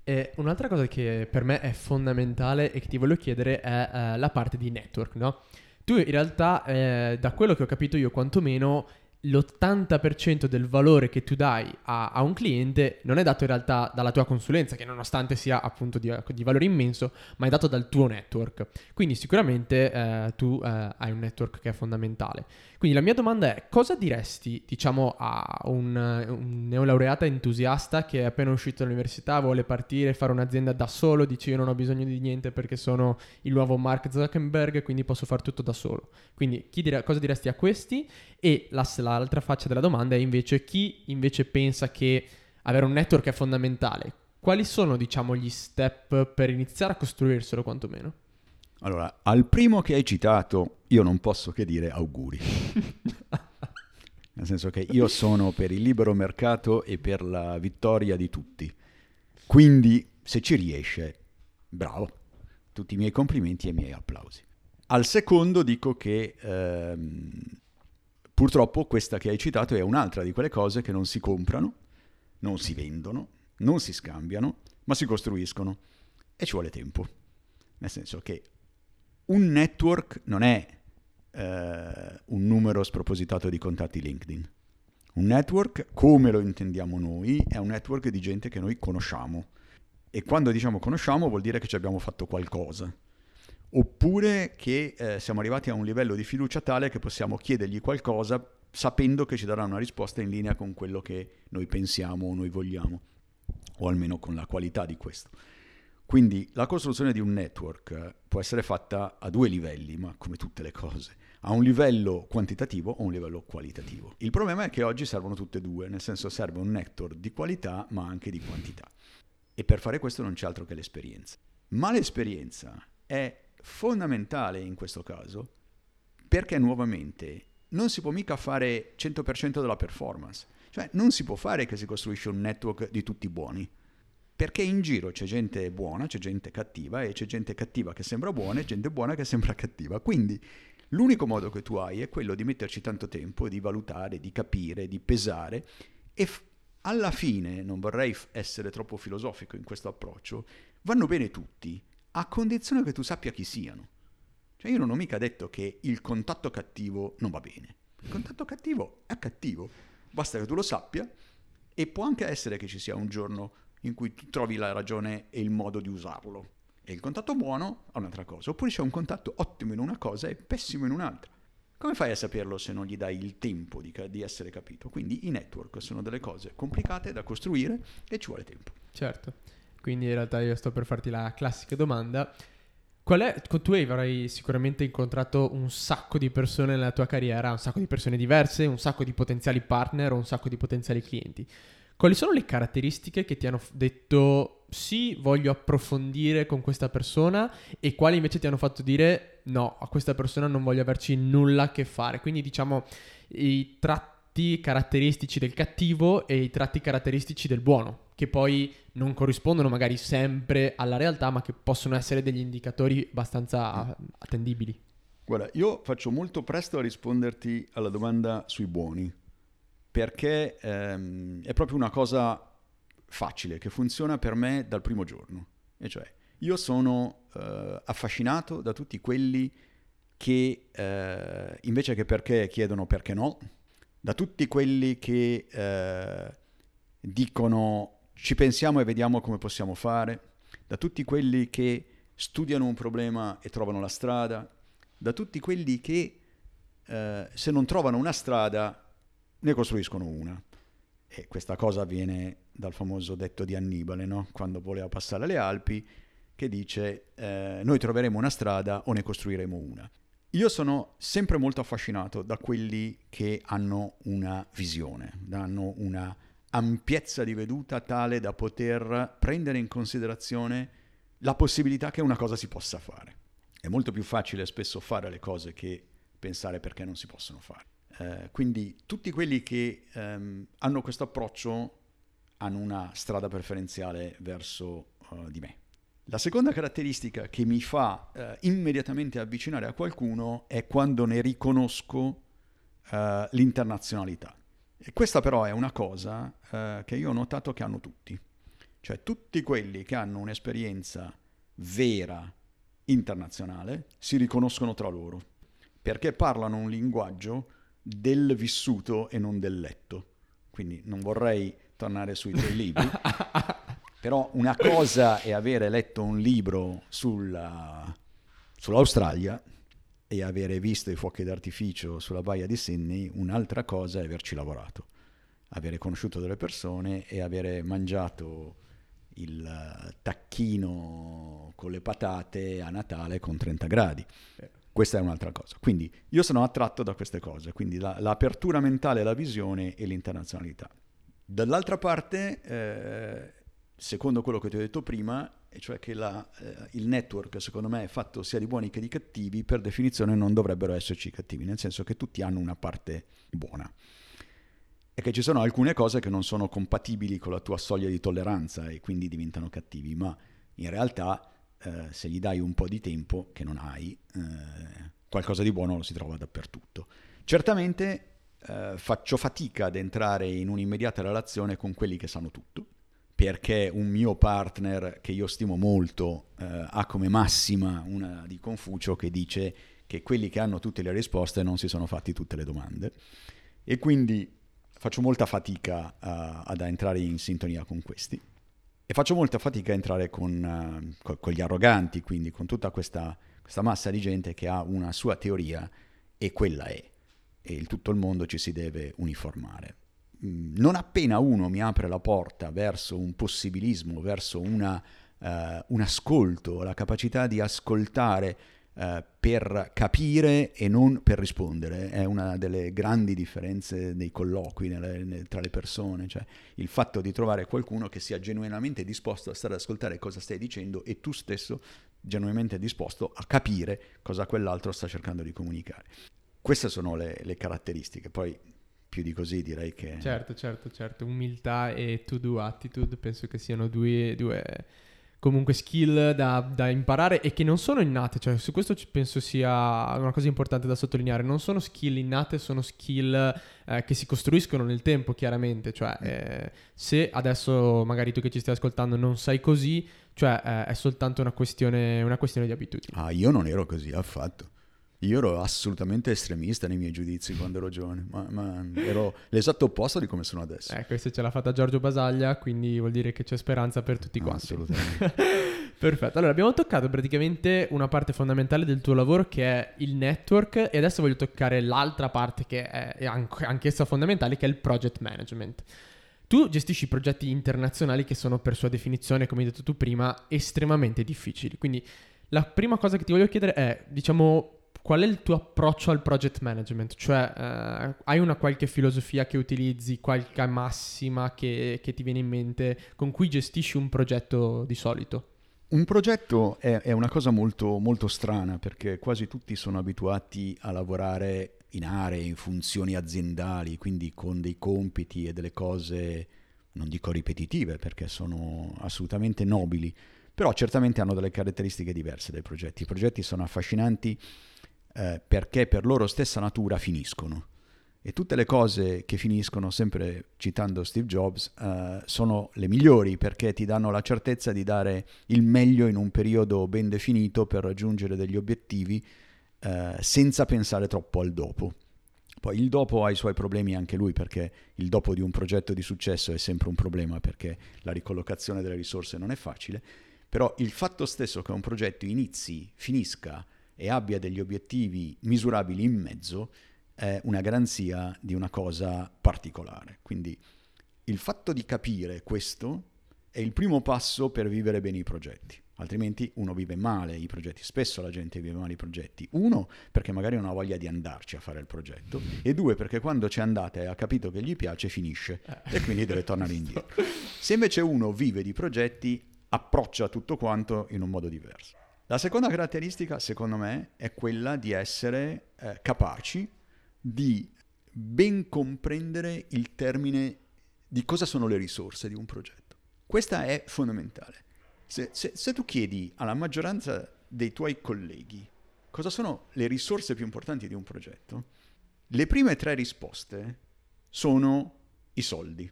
E un'altra cosa che per me è fondamentale e che ti voglio chiedere è eh, la parte di network, no? Tu in realtà, eh, da quello che ho capito io quantomeno, l'80% del valore che tu dai a, a, un cliente non è dato in realtà dalla tua consulenza, che nonostante sia appunto di, di valore immenso, ma è dato dal tuo network. Quindi sicuramente eh, tu eh, hai un network che è fondamentale. Quindi la mia domanda è cosa diresti, diciamo, a un, un neolaureata entusiasta che è appena uscito dall'università, vuole partire, fare un'azienda da solo, dice io non ho bisogno di niente perché sono il nuovo Mark Zuckerberg, quindi posso fare tutto da solo. Quindi dire, cosa diresti a questi? E la, l'altra faccia della domanda è invece chi invece pensa che avere un network è fondamentale. Quali sono, diciamo, gli step per iniziare a costruirselo quantomeno? Allora, al primo che hai citato, io non posso che dire auguri. Nel senso che io sono per il libero mercato e per la vittoria di tutti. Quindi, se ci riesce, bravo. Tutti i miei complimenti e i miei applausi. Al secondo dico che ehm, purtroppo questa che hai citato è un'altra di quelle cose che non si comprano, non si vendono, non si scambiano, ma si costruiscono e ci vuole tempo. Nel senso che un network non è eh, un numero spropositato di contatti LinkedIn. Un network, come lo intendiamo noi, è un network di gente che noi conosciamo. E quando diciamo conosciamo vuol dire che ci abbiamo fatto qualcosa. Oppure che eh, siamo arrivati a un livello di fiducia tale che possiamo chiedergli qualcosa sapendo che ci darà una risposta in linea con quello che noi pensiamo o noi vogliamo, o almeno con la qualità di questo. Quindi la costruzione di un network può essere fatta a due livelli, ma come tutte le cose, a un livello quantitativo o a un livello qualitativo. Il problema è che oggi servono tutte e due, nel senso serve un network di qualità ma anche di quantità. E per fare questo non c'è altro che l'esperienza. Ma l'esperienza è fondamentale in questo caso perché nuovamente non si può mica fare 100% della performance. Cioè non si può fare che si costruisce un network di tutti buoni perché in giro c'è gente buona, c'è gente cattiva e c'è gente cattiva che sembra buona e gente buona che sembra cattiva. Quindi l'unico modo che tu hai è quello di metterci tanto tempo, di valutare, di capire, di pesare e f- alla fine, non vorrei f- essere troppo filosofico in questo approccio, vanno bene tutti, a condizione che tu sappia chi siano. Cioè io non ho mica detto che il contatto cattivo non va bene. Il contatto cattivo è cattivo, basta che tu lo sappia e può anche essere che ci sia un giorno in cui tu trovi la ragione e il modo di usarlo. E il contatto buono è un'altra cosa, oppure c'è un contatto ottimo in una cosa e pessimo in un'altra. Come fai a saperlo se non gli dai il tempo di, di, essere capito? Quindi i network sono delle cose complicate da costruire e ci vuole tempo. Certo, quindi in realtà io sto per farti la classica domanda. Qual è, tu avrai sicuramente incontrato un sacco di persone nella tua carriera, un sacco di persone diverse, un sacco di potenziali partner o un sacco di potenziali clienti. Quali sono le caratteristiche che ti hanno detto sì, voglio approfondire con questa persona e quali invece ti hanno fatto dire no, a questa persona non voglio averci nulla a che fare? Quindi diciamo i tratti caratteristici del cattivo e i tratti caratteristici del buono, che poi non corrispondono magari sempre alla realtà, ma che possono essere degli indicatori abbastanza attendibili. Guarda, io faccio molto presto a risponderti alla domanda sui buoni, perché ehm, è proprio una cosa facile che funziona per me dal primo giorno. E cioè, io sono eh, affascinato da tutti quelli che eh, invece che perché chiedono perché no, da tutti quelli che eh, dicono ci pensiamo e vediamo come possiamo fare, da tutti quelli che studiano un problema e trovano la strada, da tutti quelli che eh, se non trovano una strada ne costruiscono una. E questa cosa avviene dal famoso detto di Annibale, no? quando voleva passare le Alpi, che dice eh, noi troveremo una strada o ne costruiremo una. Io sono sempre molto affascinato da quelli che hanno una visione, hanno una ampiezza di veduta tale da poter prendere in considerazione la possibilità che una cosa si possa fare. È molto più facile spesso fare le cose che pensare perché non si possono fare. Eh, quindi tutti quelli che ehm, hanno questo approccio hanno una strada preferenziale verso uh, di me. La seconda caratteristica che mi fa uh, immediatamente avvicinare a qualcuno è quando ne riconosco uh, l'internazionalità. E questa però è una cosa che io ho notato che hanno tutti. Cioè tutti quelli che hanno un'esperienza vera internazionale si riconoscono tra loro, perché parlano un linguaggio del vissuto e non del letto. Quindi non vorrei tornare sui tuoi libri, però una cosa è avere letto un libro sulla, sull'Australia e avere visto i fuochi d'artificio sulla baia di Sydney, un'altra cosa è averci lavorato, avere conosciuto delle persone e avere mangiato il tacchino con le patate a Natale con 30 gradi. Questa è un'altra cosa. Quindi io sono attratto da queste cose, quindi la, l'apertura mentale, la visione e l'internazionalità. Dall'altra parte, eh, secondo quello che ti ho detto prima, cioè che la, eh, il network secondo me è fatto sia di buoni che di cattivi, per definizione non dovrebbero esserci cattivi, nel senso che tutti hanno una parte buona e che ci sono alcune cose che non sono compatibili con la tua soglia di tolleranza e quindi diventano cattivi, ma in realtà eh, se gli dai un po' di tempo, che non hai, eh, qualcosa di buono lo si trova dappertutto. Certamente eh, faccio fatica ad entrare in un'immediata relazione con quelli che sanno tutto, perché un mio partner che io stimo molto eh, ha come massima una di Confucio che dice che quelli che hanno tutte le risposte non si sono fatti tutte le domande e quindi faccio molta fatica uh, ad entrare in sintonia con questi. E faccio molta fatica a entrare con, uh, con gli arroganti, quindi con tutta questa, questa, massa di gente che ha una sua teoria e quella è. E il, tutto il mondo ci si deve uniformare. Mm, non appena uno mi apre la porta verso un possibilismo, verso una, uh, un ascolto, la capacità di ascoltare Uh, per capire e non per rispondere. È una delle grandi differenze dei colloqui nelle, nelle, tra le persone, cioè il fatto di trovare qualcuno che sia genuinamente disposto a stare ad ascoltare cosa stai dicendo e tu stesso genuinamente disposto a capire cosa quell'altro sta cercando di comunicare. Queste sono le, le caratteristiche, poi più di così direi che... Certo, certo, certo, umiltà e to-do attitude penso che siano due... due comunque skill da, da, imparare e che non sono innate, cioè su questo penso sia una cosa importante da sottolineare, non sono skill innate, sono skill eh, che si costruiscono nel tempo chiaramente, cioè eh, se adesso magari tu che ci stai ascoltando non sai così, cioè eh, è soltanto una questione, una questione di abitudine. Ah, io non ero così affatto. Io ero assolutamente estremista nei miei giudizi quando ero giovane, ma, ma ero l'esatto opposto di come sono adesso. Eh, questo ce l'ha fatta Giorgio Basaglia, quindi vuol dire che c'è speranza per tutti quanti. Assolutamente. Perfetto, allora abbiamo toccato praticamente una parte fondamentale del tuo lavoro che è il network e adesso voglio toccare l'altra parte che è anch'essa fondamentale che è il project management. Tu gestisci progetti internazionali che sono per sua definizione, come hai detto tu prima, estremamente difficili. Quindi la prima cosa che ti voglio chiedere è, diciamo, qual è il tuo approccio al project management? Cioè, eh, hai una qualche filosofia che utilizzi, qualche massima che, che, ti viene in mente con cui gestisci un progetto di solito? un progetto è, è una cosa molto, molto strana perché quasi tutti sono abituati a lavorare in aree, in funzioni aziendali, quindi con dei compiti e delle cose, non dico ripetitive perché sono assolutamente nobili, però certamente hanno delle caratteristiche diverse dai progetti. I progetti sono affascinanti eh, perché per loro stessa natura finiscono. E tutte le cose che finiscono, sempre citando Steve Jobs, uh, sono le migliori perché ti danno la certezza di dare il meglio in un periodo ben definito per raggiungere degli obiettivi uh, senza pensare troppo al dopo. Poi il dopo ha i suoi problemi anche lui perché il dopo di un progetto di successo è sempre un problema perché la ricollocazione delle risorse non è facile, però il fatto stesso che un progetto inizi, finisca e abbia degli obiettivi misurabili in mezzo è una garanzia di una cosa particolare. Quindi il fatto di capire questo è il primo passo per vivere bene i progetti. Altrimenti uno vive male i progetti, spesso la gente vive male i progetti. Uno, perché magari non ha voglia di andarci a fare il progetto, e due, perché quando c'è andata e ha capito che gli piace, finisce e quindi deve tornare indietro. Se invece uno vive di progetti, approccia tutto quanto in un modo diverso. La seconda caratteristica, secondo me, è quella di essere eh, capaci di ben comprendere il termine di cosa sono le risorse di un progetto. Questa è fondamentale. Se, se, se, tu chiedi alla maggioranza dei tuoi colleghi cosa sono le risorse più importanti di un progetto, le prime tre risposte sono i soldi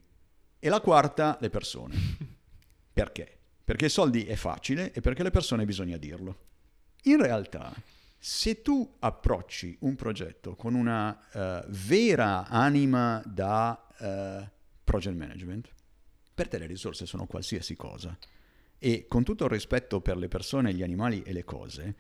e la quarta le persone. Perché? Perché i soldi è facile e perché le persone bisogna dirlo. In realtà se tu approcci un progetto con una uh, vera anima da uh, project management, per te le risorse sono qualsiasi cosa. E con tutto il rispetto per le persone, gli animali e le cose,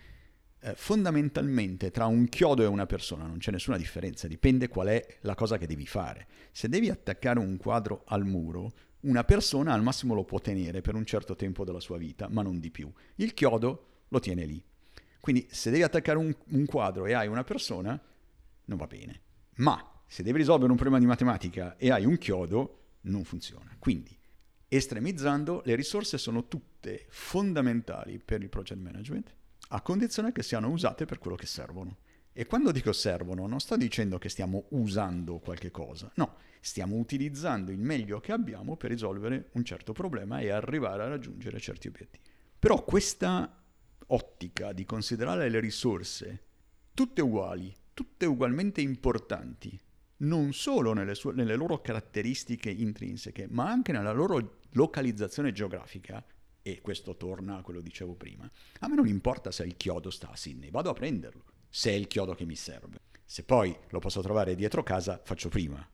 eh, fondamentalmente tra un chiodo e una persona non c'è nessuna differenza, dipende qual è la cosa che devi fare. Se devi attaccare un quadro al muro, una persona al massimo lo può tenere per un certo tempo della sua vita, ma non di più. Il chiodo lo tiene lì. Quindi se devi attaccare un, un quadro e hai una persona, non va bene. Ma se devi risolvere un problema di matematica e hai un chiodo, non funziona. Quindi, estremizzando, le risorse sono tutte fondamentali per il project management, a condizione che siano usate per quello che servono. E quando dico servono, non sto dicendo che stiamo usando qualche cosa, no, stiamo utilizzando il meglio che abbiamo per risolvere un certo problema e arrivare a raggiungere certi obiettivi. Però questa ottica di considerare le risorse tutte uguali, tutte ugualmente importanti, non solo nelle, sue, nelle loro caratteristiche intrinseche, ma anche nella loro localizzazione geografica, e questo torna a quello che dicevo prima, a me non importa se il chiodo sta a Sydney, vado a prenderlo, se è il chiodo che mi serve. Se poi lo posso trovare dietro casa, faccio prima.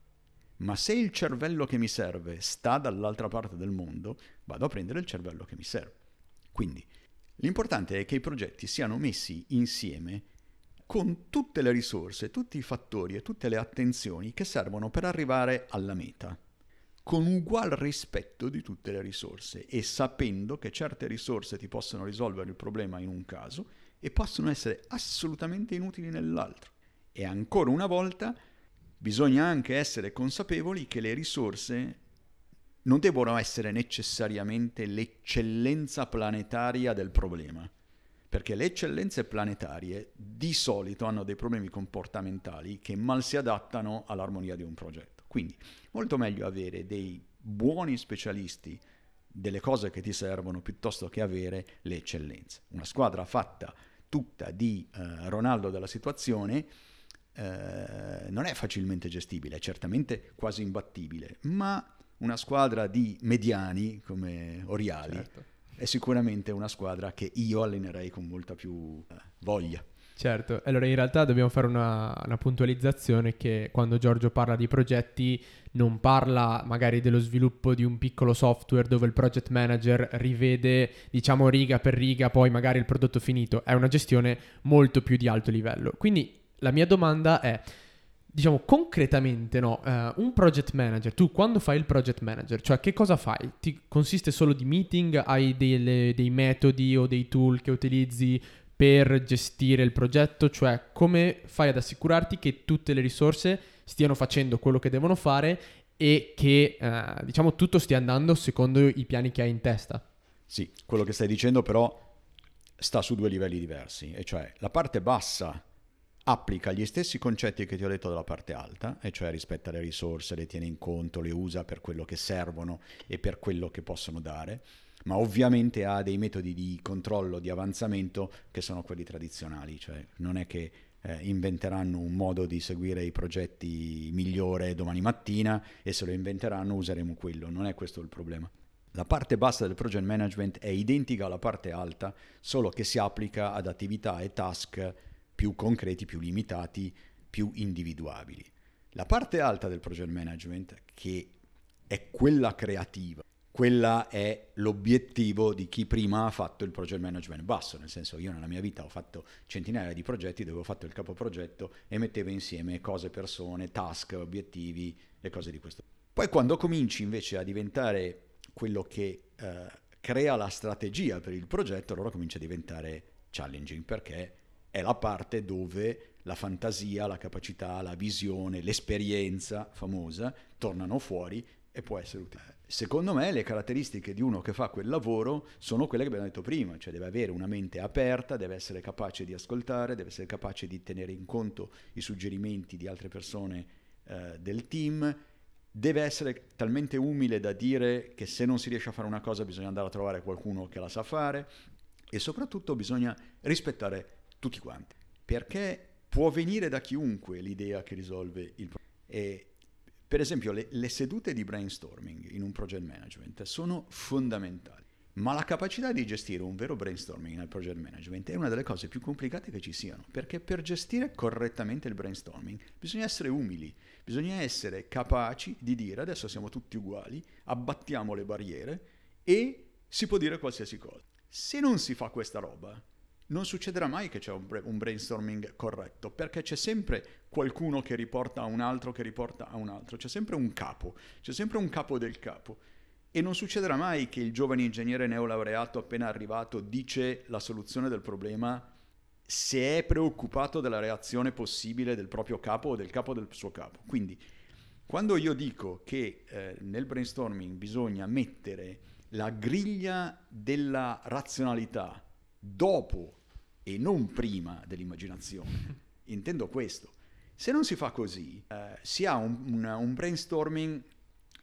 Ma se il cervello che mi serve sta dall'altra parte del mondo, vado a prendere il cervello che mi serve. Quindi L'importante è che i progetti siano messi insieme con tutte le risorse, tutti i fattori e tutte le attenzioni che servono per arrivare alla meta, con ugual rispetto di tutte le risorse e sapendo che certe risorse ti possono risolvere il problema in un caso e possono essere assolutamente inutili nell'altro. E ancora una volta bisogna anche essere consapevoli che le risorse non devono essere necessariamente l'eccellenza planetaria del problema, perché le eccellenze planetarie di solito hanno dei problemi comportamentali che mal si adattano all'armonia di un progetto. Quindi molto meglio avere dei buoni specialisti delle cose che ti servono piuttosto che avere le eccellenze. Una squadra fatta tutta di eh, Ronaldo della situazione eh, non è facilmente gestibile, è certamente quasi imbattibile, ma una squadra di mediani come Oriali certo. è sicuramente una squadra che io allenerei con molta più eh, voglia. Certo, allora in realtà dobbiamo fare una, una, puntualizzazione che quando Giorgio parla di progetti non parla magari dello sviluppo di un piccolo software dove il project manager rivede diciamo riga per riga poi magari il prodotto finito, è una gestione molto più di alto livello. Quindi la mia domanda è diciamo concretamente, no, uh, un project manager, tu quando fai il project manager, cioè che cosa fai? Ti consiste solo di meeting, hai delle, dei metodi o dei tool che utilizzi per gestire il progetto, cioè come fai ad assicurarti che tutte le risorse stiano facendo quello che devono fare e che uh, diciamo tutto stia andando secondo i piani che hai in testa? Sì, quello che stai dicendo però sta su due livelli diversi, e cioè la parte bassa applica gli stessi concetti che ti ho detto della parte alta, e cioè rispetta le risorse, le tiene in conto, le usa per quello che servono e per quello che possono dare, ma ovviamente ha dei metodi di controllo, di avanzamento che sono quelli tradizionali, cioè non è che eh, inventeranno un modo di seguire i progetti migliore domani mattina e se lo inventeranno useremo quello, non è questo il problema. La parte bassa del project management è identica alla parte alta, solo che si applica ad attività e task più concreti, più limitati, più individuabili. La parte alta del project management, che è quella creativa, quella è l'obiettivo di chi prima ha fatto il project management basso, nel senso io nella mia vita ho fatto centinaia di progetti dove ho fatto il capoprogetto e mettevo insieme cose, persone, task, obiettivi e cose di questo. Poi quando cominci invece a diventare quello che eh, crea la strategia per il progetto, allora comincia a diventare challenging perché è la parte dove la fantasia, la capacità, la visione, l'esperienza famosa tornano fuori e può essere utile. Secondo me le caratteristiche di uno che fa quel lavoro sono quelle che abbiamo detto prima, cioè deve avere una mente aperta, deve essere capace di ascoltare, deve essere capace di tenere in conto i suggerimenti di altre persone eh, del team, deve essere talmente umile da dire che se non si riesce a fare una cosa bisogna andare a trovare qualcuno che la sa fare e soprattutto bisogna rispettare tutti quanti, perché può venire da chiunque l'idea che risolve il problema. E, per esempio, le, le sedute di brainstorming in un project management sono fondamentali. Ma la capacità di gestire un vero brainstorming nel project management è una delle cose più complicate che ci siano, perché per gestire correttamente il brainstorming bisogna essere umili, bisogna essere capaci di dire adesso siamo tutti uguali, abbattiamo le barriere e si può dire qualsiasi cosa. Se non si fa questa roba, non succederà mai che c'è un, un, brainstorming corretto, perché c'è sempre qualcuno che riporta a un altro, che riporta a un altro, c'è sempre un capo, c'è sempre un capo del capo. E non succederà mai che il giovane ingegnere neolaureato appena arrivato dice la soluzione del problema se è preoccupato della reazione possibile del proprio capo o del capo del suo capo. Quindi, quando io dico che eh, nel brainstorming bisogna mettere la griglia della razionalità dopo e non prima dell'immaginazione. Intendo questo. Se non si fa così, eh, si ha un, un, un, brainstorming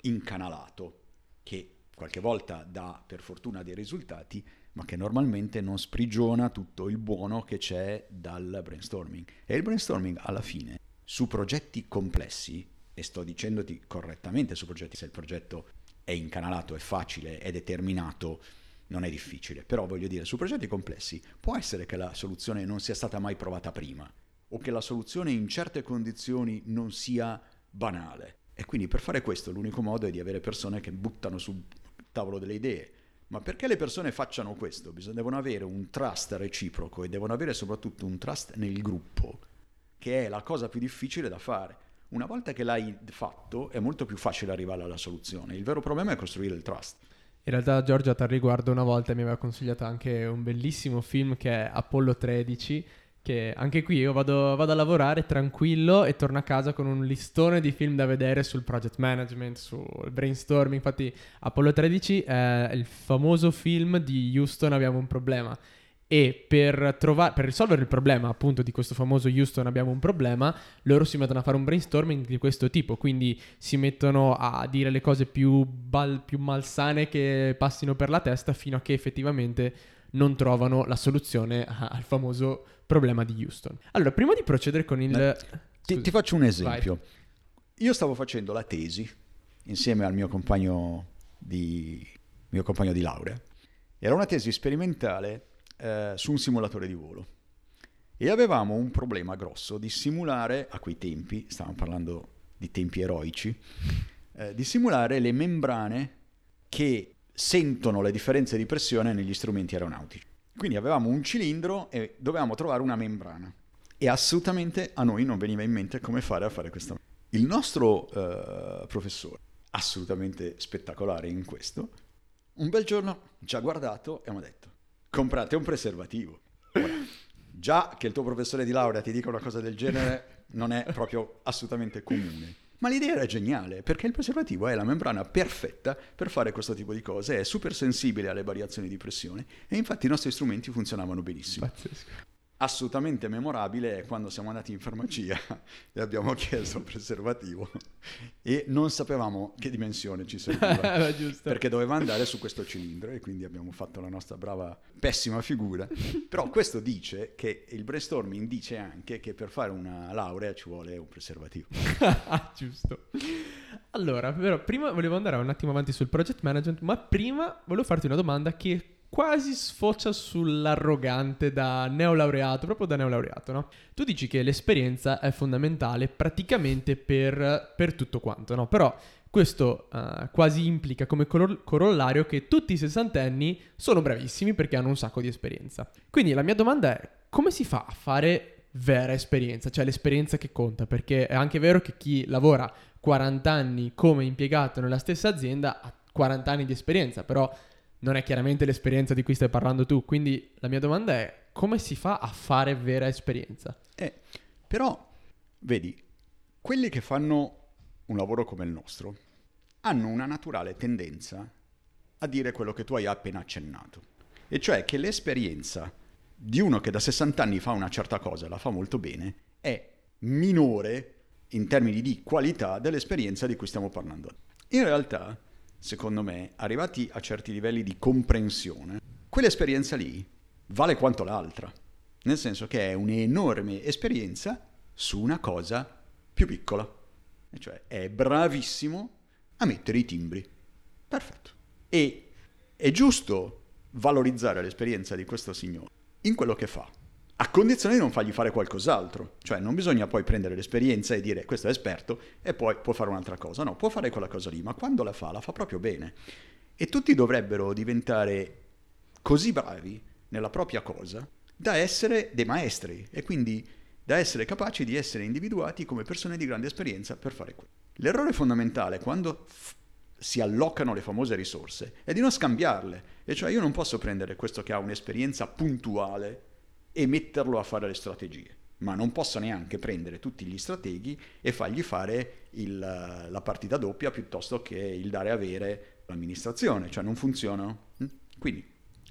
incanalato, che qualche volta dà per fortuna dei risultati, ma che normalmente non sprigiona tutto il buono che c'è dal brainstorming. E il brainstorming alla fine, su progetti complessi, e sto dicendoti correttamente su progetti, se il progetto è incanalato, è facile, è determinato, non è difficile, però voglio dire, su progetti complessi può essere che la soluzione non sia stata mai provata prima o che la soluzione in certe condizioni non sia banale. E quindi per fare questo l'unico modo è di avere persone che buttano sul tavolo delle idee. Ma perché le persone facciano questo? Bisogna, devono avere un trust reciproco e devono avere soprattutto un trust nel gruppo, che è la cosa più difficile da fare. Una volta che l'hai fatto è molto più facile arrivare alla soluzione. Il vero problema è costruire il trust. In realtà Giorgia al riguardo una volta mi aveva consigliato anche un bellissimo film che è Apollo 13, che anche qui io vado, vado, a lavorare tranquillo e torno a casa con un listone di film da vedere sul project management, sul brainstorming. Infatti Apollo 13 è il famoso film di Houston abbiamo un problema e per, trovare, per risolvere il problema appunto di questo famoso Houston abbiamo un problema, loro si mettono a fare un brainstorming di questo tipo, quindi si mettono a dire le cose più, bal- più malsane che passino per la testa fino a che effettivamente non trovano la soluzione al famoso problema di Houston. Allora, prima di procedere con il... Ti, ti, faccio un esempio. Vai. Io stavo facendo la tesi insieme al mio compagno di, mio compagno di laurea. Era una tesi sperimentale eh, su un simulatore di volo. E avevamo un problema grosso di simulare, a quei tempi, stavamo parlando di tempi eroici, eh, di simulare le membrane che sentono le differenze di pressione negli strumenti aeronautici. Quindi avevamo un cilindro e dovevamo trovare una membrana. E assolutamente a noi non veniva in mente come fare a fare questa. Il nostro eh, professore, assolutamente spettacolare in questo, un bel giorno ci ha guardato e mi ha detto comprate un preservativo. Ora, già che il tuo professore di laurea ti dica una cosa del genere non è proprio assolutamente comune. Ma l'idea era geniale, perché il preservativo è la membrana perfetta per fare questo tipo di cose, è super sensibile alle variazioni di pressione e infatti i nostri strumenti funzionavano benissimo. Pazzesco assolutamente memorabile è quando siamo andati in farmacia e abbiamo chiesto il preservativo e non sapevamo che dimensione ci serviva perché doveva andare su questo cilindro e quindi abbiamo fatto la nostra brava pessima figura. Però questo dice che il brainstorming dice anche che per fare una laurea ci vuole un preservativo. Giusto. Allora però prima volevo andare un attimo avanti sul project management ma prima volevo farti una domanda che quasi sfocia sull'arrogante da neolaureato, proprio da neolaureato, no? Tu dici che l'esperienza è fondamentale praticamente per, per tutto quanto, no? Però questo uh, quasi implica come cor- corollario che tutti i sessantenni sono bravissimi perché hanno un sacco di esperienza. Quindi la mia domanda è come si fa a fare vera esperienza, cioè l'esperienza che conta, perché è anche vero che chi lavora 40 anni come impiegato nella stessa azienda ha 40 anni di esperienza, però non è chiaramente l'esperienza di cui stai parlando tu. Quindi la mia domanda è come si fa a fare vera esperienza? Eh, però, vedi, quelli che fanno un lavoro come il nostro hanno una naturale tendenza a dire quello che tu hai appena accennato. E cioè che l'esperienza di uno che da 60 anni fa una certa cosa e la fa molto bene è minore in termini di qualità dell'esperienza di cui stiamo parlando. In realtà secondo me, arrivati a certi livelli di comprensione, quell'esperienza lì vale quanto l'altra. Nel senso che è un'enorme esperienza su una cosa più piccola. E cioè è bravissimo a mettere i timbri. Perfetto. E è giusto valorizzare l'esperienza di questo signore in quello che fa a condizione di non fargli fare qualcos'altro. Cioè non bisogna poi prendere l'esperienza e dire questo è esperto e poi può fare un'altra cosa. No, può fare quella cosa lì, ma quando la fa, la fa proprio bene. E tutti dovrebbero diventare così bravi nella propria cosa da essere dei maestri e quindi da essere capaci di essere individuati come persone di grande esperienza per fare quello. L'errore fondamentale quando f- si allocano le famose risorse è di non scambiarle, e cioè io non posso prendere questo che ha un'esperienza puntuale e metterlo a fare le strategie. Ma non posso neanche prendere tutti gli strateghi e fargli fare il, la partita doppia piuttosto che il dare avere l'amministrazione, cioè non funzionano. Mm? Quindi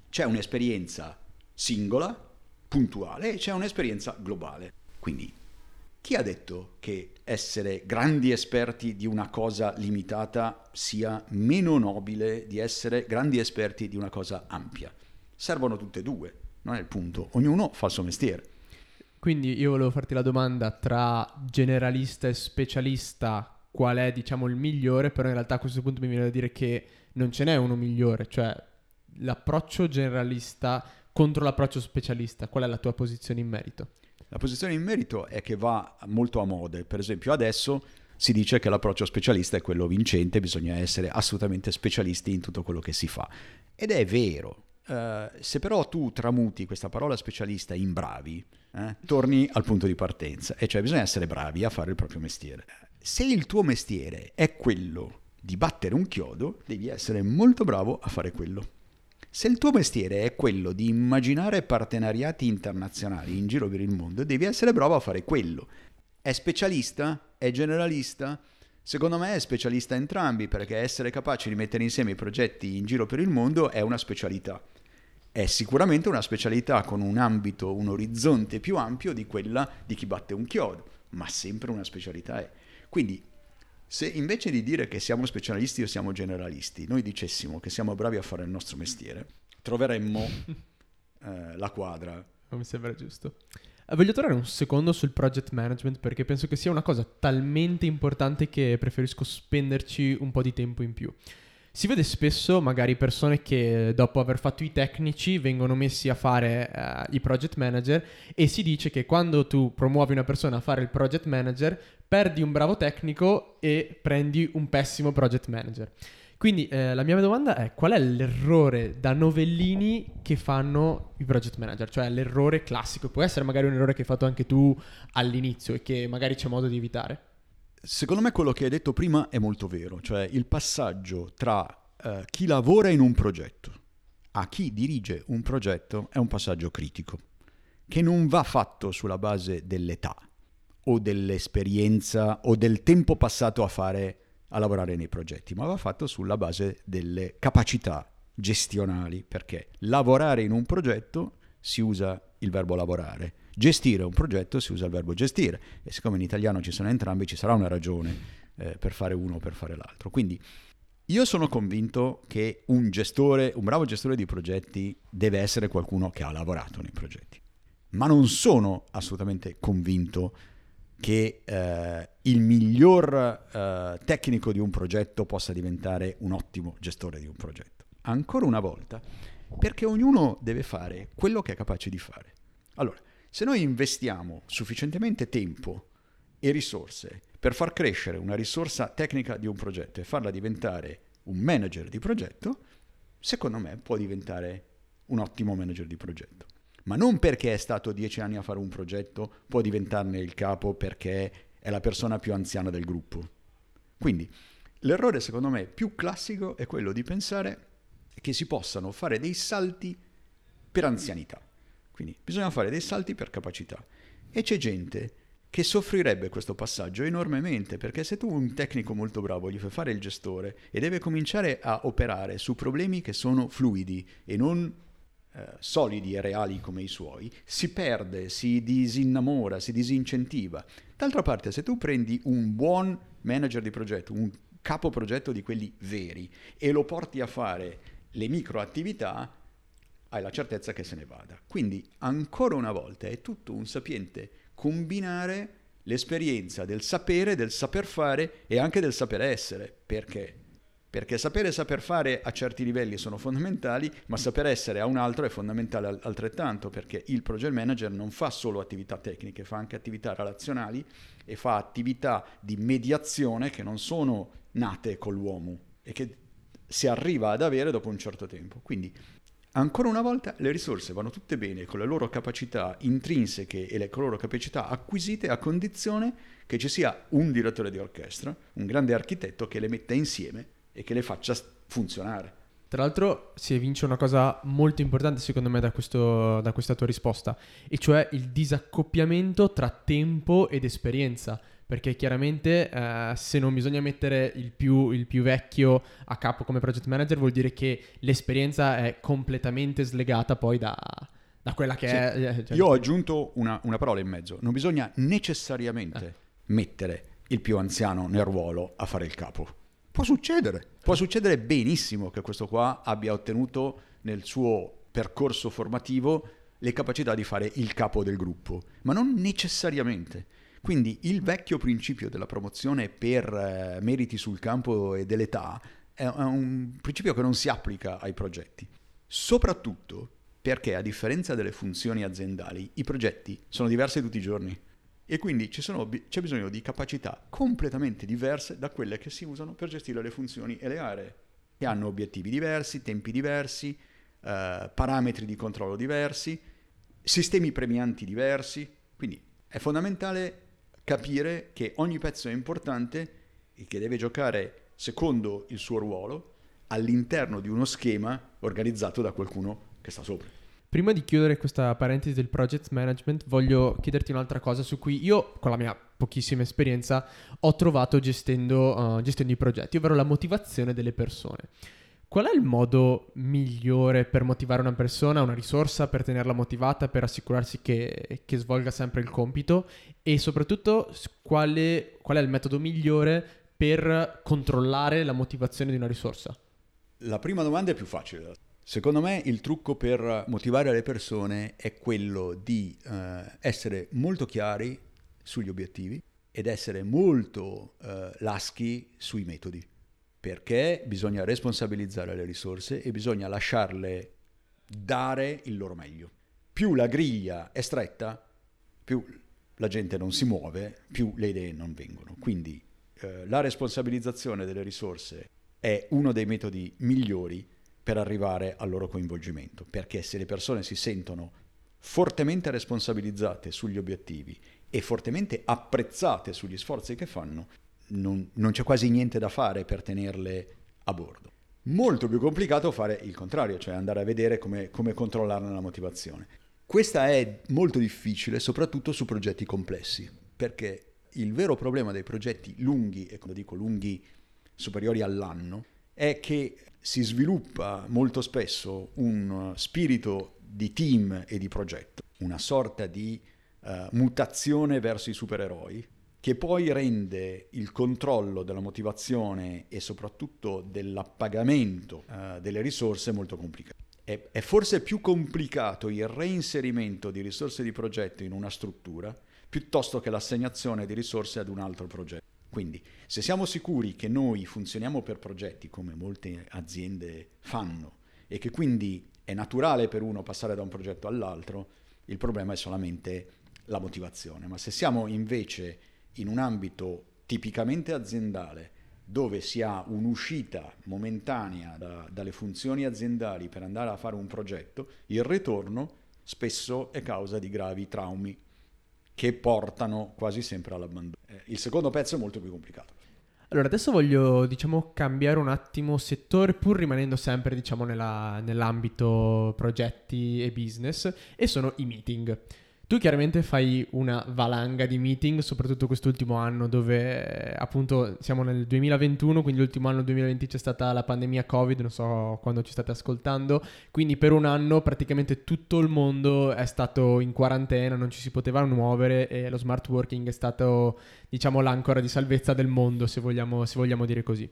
c'è un'esperienza singola, puntuale, e c'è un'esperienza globale. Quindi chi ha detto che essere grandi esperti di una cosa limitata sia meno nobile di essere grandi esperti di una cosa ampia? Servono tutte e due non è il punto. Ognuno fa il suo mestiere. Quindi io volevo farti la domanda tra generalista e specialista, qual è diciamo il migliore, però in realtà a questo punto mi viene da dire che non ce n'è uno migliore, cioè l'approccio generalista contro l'approccio specialista, qual è la tua posizione in merito? La posizione in merito è che va molto a mode, per esempio adesso si dice che l'approccio specialista è quello vincente, bisogna essere assolutamente specialisti in tutto quello che si fa. Ed è vero, Uh, se però tu tramuti questa parola specialista in bravi, eh, torni al punto di partenza, e cioè bisogna essere bravi a fare il proprio mestiere. Se il tuo mestiere è quello di battere un chiodo, devi essere molto bravo a fare quello. Se il tuo mestiere è quello di immaginare partenariati internazionali in giro per il mondo, devi essere bravo a fare quello. È specialista? È generalista? Secondo me è specialista entrambi perché essere capaci di mettere insieme i progetti in giro per il mondo è una specialità è sicuramente una specialità con un ambito, un orizzonte più ampio di quella di chi batte un chiodo, ma sempre una specialità è. Quindi, se invece di dire che siamo specialisti o siamo generalisti, noi dicessimo che siamo bravi a fare il nostro mestiere, troveremmo eh, la quadra. Mi sembra giusto. Eh, voglio tornare un secondo sul project management perché penso che sia una cosa talmente importante che preferisco spenderci un po' di tempo in più. Si vede spesso magari persone che dopo aver fatto i tecnici vengono messi a fare uh, i project manager e si dice che quando tu promuovi una persona a fare il project manager perdi un bravo tecnico e prendi un pessimo project manager. Quindi eh, la mia domanda è qual è l'errore da novellini che fanno i project manager? Cioè l'errore classico, può essere magari un errore che hai fatto anche tu all'inizio e che magari c'è modo di evitare? Secondo me quello che hai detto prima è molto vero, cioè il passaggio tra uh, chi lavora in un progetto a chi dirige un progetto è un passaggio critico, che non va fatto sulla base dell'età o dell'esperienza o del tempo passato a fare a lavorare nei progetti, ma va fatto sulla base delle capacità gestionali, perché lavorare in un progetto si usa il verbo lavorare, gestire un progetto si usa il verbo gestire e siccome in italiano ci sono entrambi ci sarà una ragione eh, per fare uno o per fare l'altro. Quindi io sono convinto che un gestore, un bravo gestore di progetti deve essere qualcuno che ha lavorato nei progetti, ma non sono assolutamente convinto che eh, il miglior eh, tecnico di un progetto possa diventare un ottimo gestore di un progetto. Ancora una volta, perché ognuno deve fare quello che è capace di fare. Allora, se noi investiamo sufficientemente tempo e risorse per far crescere una risorsa tecnica di un progetto e farla diventare un manager di progetto, secondo me può diventare un ottimo manager di progetto. Ma non perché è stato dieci anni a fare un progetto può diventarne il capo perché è la persona più anziana del gruppo. Quindi l'errore secondo me più classico è quello di pensare che si possano fare dei salti per anzianità. Quindi bisogna fare dei salti per capacità. E c'è gente che soffrirebbe questo passaggio enormemente, perché se tu un tecnico molto bravo gli fai fare il gestore e deve cominciare a operare su problemi che sono fluidi e non eh, solidi e reali come i suoi, si perde, si disinnamora, si disincentiva. D'altra parte, se tu prendi un buon manager di progetto, un capo progetto di quelli veri, e lo porti a fare le microattività, hai la certezza che se ne vada. Quindi, ancora una volta, è tutto un sapiente combinare l'esperienza del sapere, del saper fare e anche del saper essere. Perché? Perché sapere e saper fare a certi livelli sono fondamentali, ma saper essere a un altro è fondamentale altrettanto, perché il project manager non fa solo attività tecniche, fa anche attività relazionali e fa attività di mediazione che non sono nate con l'uomo e che si arriva ad avere dopo un certo tempo. Quindi Ancora una volta le risorse vanno tutte bene con le loro capacità intrinseche e le loro capacità acquisite a condizione che ci sia un direttore di orchestra, un grande architetto che le metta insieme e che le faccia funzionare. Tra l'altro si evince una cosa molto importante secondo me da, questo, da questa tua risposta, e cioè il disaccoppiamento tra tempo ed esperienza perché chiaramente eh, se non bisogna mettere il più, il più, vecchio a capo come project manager vuol dire che l'esperienza è completamente slegata poi da, da quella che sì. è... Eh, cioè... Io ho aggiunto una, una, parola in mezzo, non bisogna necessariamente eh. mettere il più anziano nel ruolo a fare il capo. Può succedere, può succedere benissimo che questo qua abbia ottenuto nel suo percorso formativo le capacità di fare il capo del gruppo, ma non necessariamente. Quindi il vecchio principio della promozione per eh, meriti sul campo e dell'età è un principio che non si applica ai progetti, soprattutto perché a differenza delle funzioni aziendali i progetti sono diversi tutti i giorni. E quindi sono, c'è bisogno di capacità completamente diverse da quelle che si usano per gestire le funzioni e le aree, che hanno obiettivi diversi, tempi diversi, eh, parametri di controllo diversi, sistemi premianti diversi, quindi è fondamentale capire che ogni pezzo è importante e che deve giocare secondo il suo ruolo all'interno di uno schema organizzato da qualcuno che sta sopra. Prima di chiudere questa parentesi del project management, voglio chiederti un'altra cosa su cui io, con la mia pochissima esperienza, ho trovato gestendo, uh, gestendo i progetti, ovvero la motivazione delle persone. Qual è il modo migliore per motivare una persona, una risorsa, per tenerla motivata, per assicurarsi che, che svolga sempre il compito? E soprattutto quale, qual è il metodo migliore per controllare la motivazione di una risorsa? La prima domanda è più facile. Secondo me il trucco per motivare le persone è quello di eh, essere molto chiari sugli obiettivi ed essere molto eh, laschi sui metodi perché bisogna responsabilizzare le risorse e bisogna lasciarle dare il loro meglio. Più la griglia è stretta, più la gente non si muove, più le idee non vengono. Quindi eh, la responsabilizzazione delle risorse è uno dei metodi migliori per arrivare al loro coinvolgimento, perché se le persone si sentono fortemente responsabilizzate sugli obiettivi e fortemente apprezzate sugli sforzi che fanno, non, non c'è quasi niente da fare per tenerle a bordo. Molto più complicato fare il contrario, cioè andare a vedere come, come controllarne la motivazione. Questa è molto difficile, soprattutto su progetti complessi, perché il vero problema dei progetti lunghi, e quando dico lunghi superiori all'anno, è che si sviluppa molto spesso un spirito di team e di progetto, una sorta di uh, mutazione verso i supereroi, che poi rende il controllo della motivazione e soprattutto dell'appagamento uh, delle risorse molto complicato. È, è forse più complicato il reinserimento di risorse di progetto in una struttura piuttosto che l'assegnazione di risorse ad un altro progetto. Quindi, se siamo sicuri che noi funzioniamo per progetti, come molte aziende fanno, e che quindi è naturale per uno passare da un progetto all'altro, il problema è solamente la motivazione. Ma se siamo invece in un ambito tipicamente aziendale, dove si ha un'uscita momentanea da, dalle funzioni aziendali per andare a fare un progetto, il ritorno spesso è causa di gravi traumi che portano quasi sempre all'abbandono. Eh, il secondo pezzo è molto più complicato. Allora, adesso voglio, diciamo, cambiare un attimo settore, pur rimanendo sempre, diciamo, nella, nell'ambito progetti e business, e sono i meeting. Tu chiaramente fai una valanga di meeting, soprattutto quest'ultimo anno dove appunto siamo nel 2021, quindi l'ultimo anno 2020 c'è stata la pandemia Covid, non so quando ci state ascoltando, quindi per un anno praticamente tutto il mondo è stato in quarantena, non ci si poteva muovere e lo smart working è stato diciamo l'ancora di salvezza del mondo se vogliamo, se vogliamo dire così.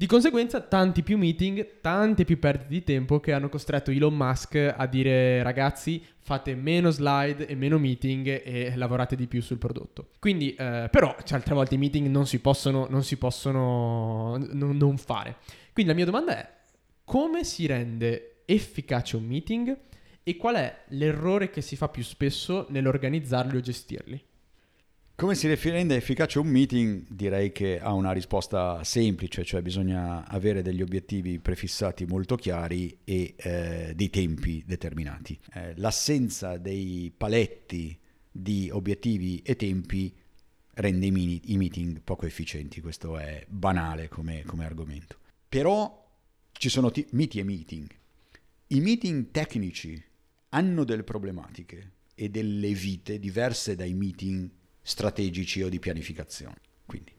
Di conseguenza, tanti più meeting, tante più perdite di tempo che hanno costretto Elon Musk a dire ragazzi fate meno slide e meno meeting e lavorate di più sul prodotto. Quindi, eh, però, cioè, altre volte i meeting non si possono, non, si possono n- non fare. Quindi la mia domanda è, come si rende efficace un meeting e qual è l'errore che si fa più spesso nell'organizzarli o gestirli? Come si rende efficace un meeting? Direi che ha una risposta semplice, cioè bisogna avere degli obiettivi prefissati molto chiari e eh, dei tempi determinati. Eh, l'assenza dei paletti di obiettivi e tempi rende i, mini, i meeting poco efficienti, questo è banale come, come argomento. Però ci sono t- miti e meeting. I meeting tecnici hanno delle problematiche e delle vite diverse dai meeting strategici o di pianificazione. Quindi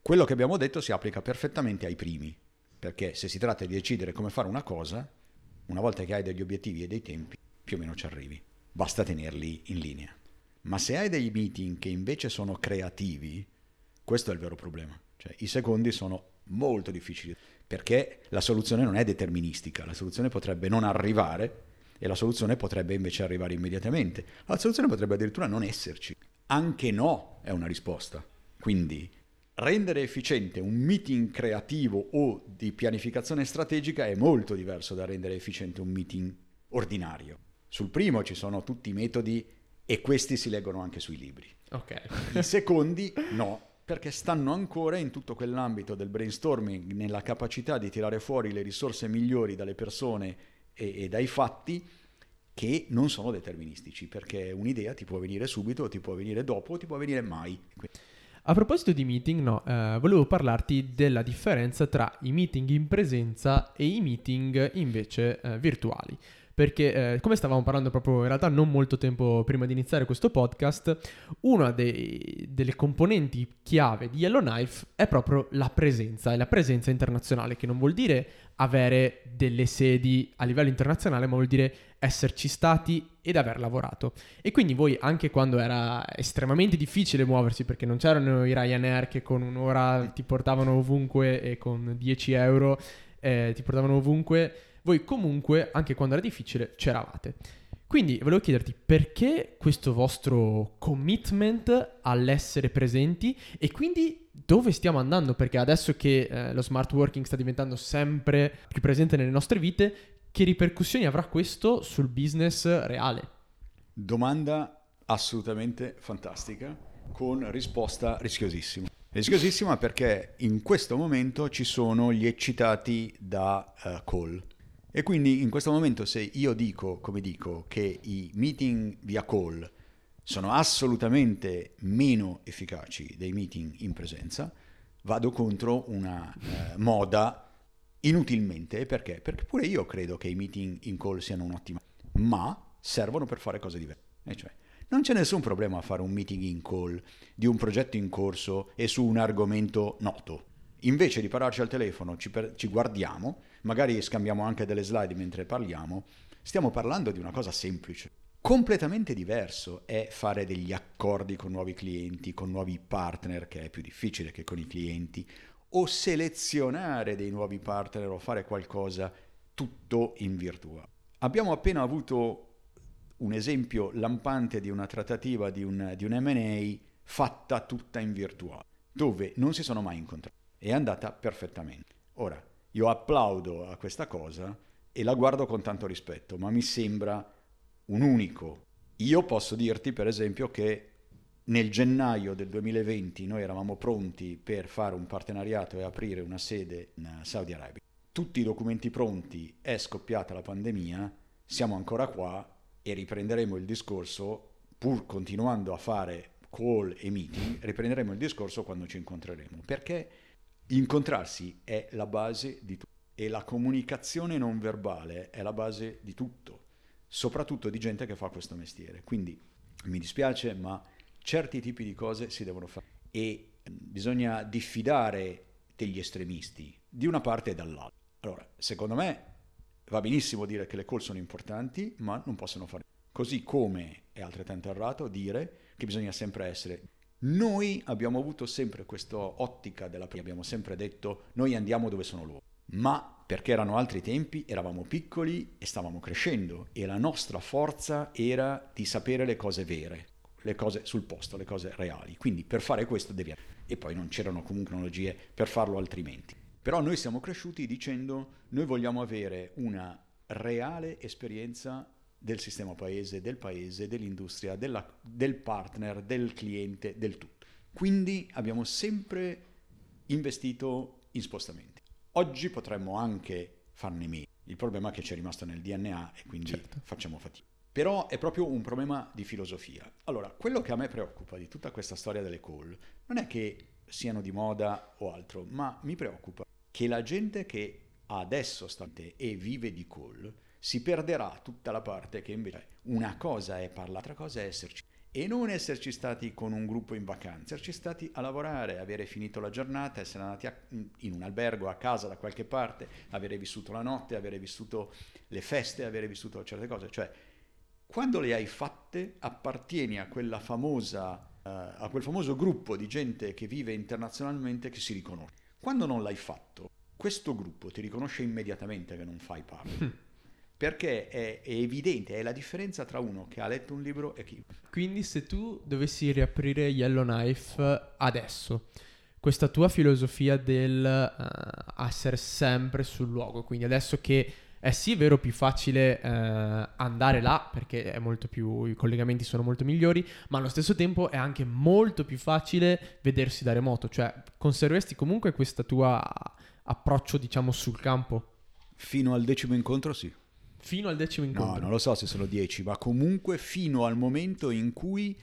quello che abbiamo detto si applica perfettamente ai primi, perché se si tratta di decidere come fare una cosa, una volta che hai degli obiettivi e dei tempi, più o meno ci arrivi, basta tenerli in linea. Ma se hai dei meeting che invece sono creativi, questo è il vero problema. Cioè, I secondi sono molto difficili perché la soluzione non è deterministica, la soluzione potrebbe non arrivare e la soluzione potrebbe invece arrivare immediatamente. La soluzione potrebbe addirittura non esserci. Anche no è una risposta. Quindi rendere efficiente un meeting creativo o di pianificazione strategica è molto diverso da rendere efficiente un meeting ordinario. Sul primo ci sono tutti i metodi e questi si leggono anche sui libri. Okay. I secondi no, perché stanno ancora in tutto quell'ambito del brainstorming, nella capacità di tirare fuori le risorse migliori dalle persone e, e dai fatti che non sono deterministici, perché un'idea ti può venire subito, ti può venire dopo, ti può venire mai. A proposito di meeting, no, eh, volevo parlarti della differenza tra i meeting in presenza e i meeting invece eh, virtuali perché eh, come stavamo parlando proprio in realtà non molto tempo prima di iniziare questo podcast, una dei, delle componenti chiave di Yellowknife è proprio la presenza, e la presenza internazionale, che non vuol dire avere delle sedi a livello internazionale, ma vuol dire esserci stati ed aver lavorato. E quindi voi, anche quando era estremamente difficile muoversi, perché non c'erano i Ryanair che con un'ora ti portavano ovunque e con 10 euro eh, ti portavano ovunque, voi comunque, anche quando era difficile, c'eravate. Quindi volevo chiederti perché questo vostro commitment all'essere presenti e quindi dove stiamo andando? Perché adesso che eh, lo smart working sta diventando sempre più presente nelle nostre vite, che ripercussioni avrà questo sul business reale? Domanda assolutamente fantastica, con risposta rischiosissima. Rischiosissima perché in questo momento ci sono gli eccitati da uh, call e quindi in questo momento se io dico, come dico, che i meeting via call sono assolutamente meno efficaci dei meeting in presenza, vado contro una eh, moda inutilmente. Perché? Perché pure io credo che i meeting in call siano un'ottima, ma servono per fare cose diverse. E cioè, Non c'è nessun problema a fare un meeting in call di un progetto in corso e su un argomento noto. Invece di pararci al telefono, ci, per, ci guardiamo, magari scambiamo anche delle slide mentre parliamo, stiamo parlando di una cosa semplice. Completamente diverso è fare degli accordi con nuovi clienti, con nuovi partner, che è più difficile che con i clienti, o selezionare dei nuovi partner o fare qualcosa tutto in virtuale. Abbiamo appena avuto un esempio lampante di una trattativa di un, di un MA fatta tutta in virtuale, dove non si sono mai incontrati. È andata perfettamente. Ora, io applaudo a questa cosa e la guardo con tanto rispetto, ma mi sembra un unico. Io posso dirti, per esempio, che nel gennaio del 2020 noi eravamo pronti per fare un partenariato e aprire una sede in Saudi Arabia. Tutti i documenti pronti, è scoppiata la pandemia, siamo ancora qua e riprenderemo il discorso, pur continuando a fare call e meeting, riprenderemo il discorso quando ci incontreremo, perché incontrarsi è la base di tutto e la comunicazione non verbale è la base di tutto, soprattutto di gente che fa questo mestiere. Quindi mi dispiace, ma certi tipi di cose si devono fare e bisogna diffidare degli estremisti di una parte e dall'altra. Allora, secondo me Va benissimo dire che le call sono importanti, ma non possono fare. Così come è altrettanto errato dire che bisogna sempre essere. Noi abbiamo avuto sempre questa ottica della abbiamo sempre detto noi andiamo dove sono loro. Ma perché erano altri tempi, eravamo piccoli e stavamo crescendo e la nostra forza era di sapere le cose vere, le cose sul posto, le cose reali. Quindi per fare questo devi... E poi non c'erano comunque tecnologie per farlo altrimenti. Però noi siamo cresciuti dicendo noi vogliamo avere una reale esperienza del sistema paese, del paese, dell'industria, della, del partner, del cliente, del tutto. Quindi abbiamo sempre investito in spostamenti. Oggi potremmo anche farne meno. Il problema è che ci è rimasto nel DNA e quindi certo. facciamo fatica. Però è proprio un problema di filosofia. Allora, quello che a me preoccupa di tutta questa storia delle call non è che siano di moda o altro, ma mi preoccupa che la gente che adesso sta e vive di call si perderà tutta la parte che invece una cosa è parlare, l'altra cosa è esserci e non esserci stati con un gruppo in vacanza, esserci stati a lavorare, avere finito la giornata, essere andati a, in un albergo, a casa da qualche parte, avere vissuto la notte, avere vissuto le feste, avere vissuto certe cose. Cioè, quando le hai fatte, appartieni a quella famosa, uh, a quel famoso gruppo di gente che vive internazionalmente che si riconosce. Quando non l'hai fatto, questo gruppo ti riconosce immediatamente che non fai parte. Perché è, è, evidente, è la differenza tra uno che ha letto un libro e chi. Quindi se tu dovessi riaprire Yellowknife adesso, questa tua filosofia del uh, essere sempre sul luogo, quindi adesso che è sì vero più facile uh, andare là perché più, i collegamenti sono molto migliori, ma allo stesso tempo è anche molto più facile vedersi da remoto, cioè conserveresti comunque questo tuo approccio diciamo sul campo? Fino al decimo incontro sì. Fino al decimo incontro? No, non lo so se sono dieci, ma comunque fino al momento in cui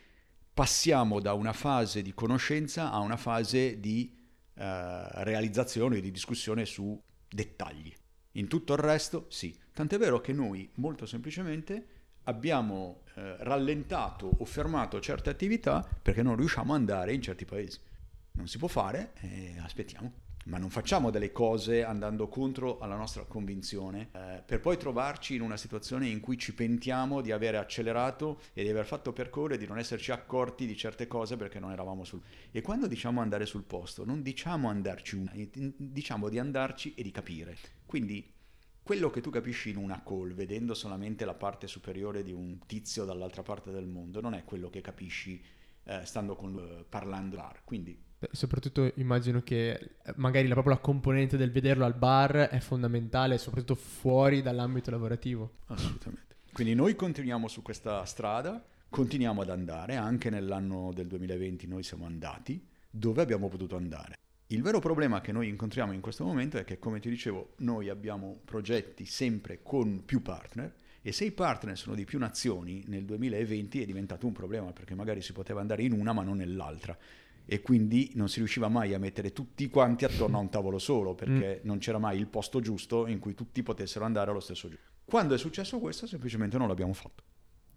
passiamo da una fase di conoscenza a una fase di uh, realizzazione, di discussione su dettagli. In tutto il resto sì. Tant'è vero che noi molto semplicemente abbiamo eh, rallentato o fermato certe attività perché non riusciamo ad andare in certi paesi. Non si può fare e aspettiamo. Ma non facciamo delle cose andando contro alla nostra convinzione eh, per poi trovarci in una situazione in cui ci pentiamo di aver accelerato e di aver fatto percorrere, di non esserci accorti di certe cose perché non eravamo sul... E quando diciamo andare sul posto, non diciamo andarci una, diciamo di andarci e di capire. Quindi quello che tu capisci in una call, vedendo solamente la parte superiore di un tizio dall'altra parte del mondo, non è quello che capisci eh, stando con, eh, parlando. Quindi soprattutto immagino che eh, magari la, propria componente del vederlo al bar è fondamentale, soprattutto fuori dall'ambito lavorativo. Assolutamente. Quindi noi continuiamo su questa strada, continuiamo ad andare, anche nell'anno del 2020 noi siamo andati dove abbiamo potuto andare. Il vero problema che noi incontriamo in questo momento è che, come ti dicevo, noi abbiamo progetti sempre con più partner e se i partner sono di più nazioni, nel 2020 è diventato un problema perché magari si poteva andare in una ma non nell'altra e quindi non si riusciva mai a mettere tutti quanti attorno a un tavolo solo perché mm. non c'era mai il posto giusto in cui tutti potessero andare allo stesso giorno. Quando è successo questo semplicemente non l'abbiamo fatto.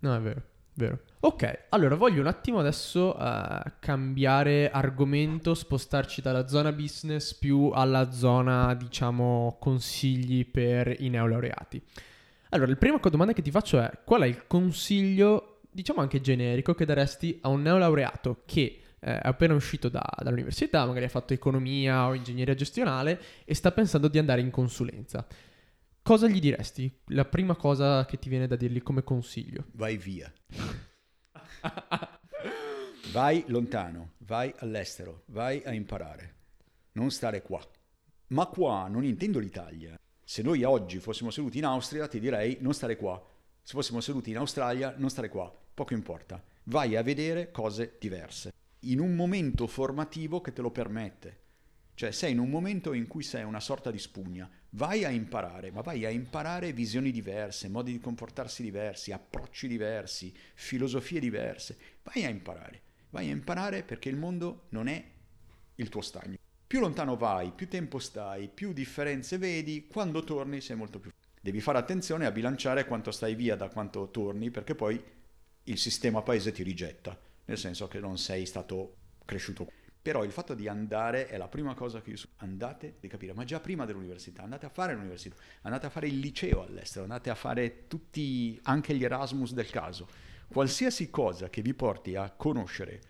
No, è vero. Vero. Ok, allora voglio un attimo adesso uh, cambiare argomento, spostarci dalla zona business più alla zona, diciamo, consigli per i neolaureati. Allora, la prima domanda che ti faccio è qual è il consiglio, diciamo anche generico, che daresti a un neolaureato che eh, appena uscito da, dall'università, magari ha fatto economia o ingegneria gestionale e sta pensando di andare in consulenza? Cosa gli diresti? La prima cosa che ti viene da dirgli come consiglio? Vai via. vai lontano, vai all'estero, vai a imparare. Non stare qua. Ma qua non intendo l'Italia. Se noi oggi fossimo seduti in Austria, ti direi non stare qua. Se fossimo seduti in Australia, non stare qua. Poco importa. Vai a vedere cose diverse. In un momento formativo che te lo permette. Cioè sei in un momento in cui sei una sorta di spugna, vai a imparare, ma vai a imparare visioni diverse, modi di comportarsi diversi, approcci diversi, filosofie diverse, vai a imparare, vai a imparare perché il mondo non è il tuo stagno. Più lontano vai, più tempo stai, più differenze vedi, quando torni sei molto più... Devi fare attenzione a bilanciare quanto stai via da quanto torni perché poi il sistema paese ti rigetta, nel senso che non sei stato cresciuto però il fatto di andare è la prima cosa che io so. Andate di capire, ma già prima dell'università, andate a fare l'università, andate a fare il liceo all'estero, andate a fare tutti, anche gli Erasmus del caso. Qualsiasi cosa che vi porti a conoscere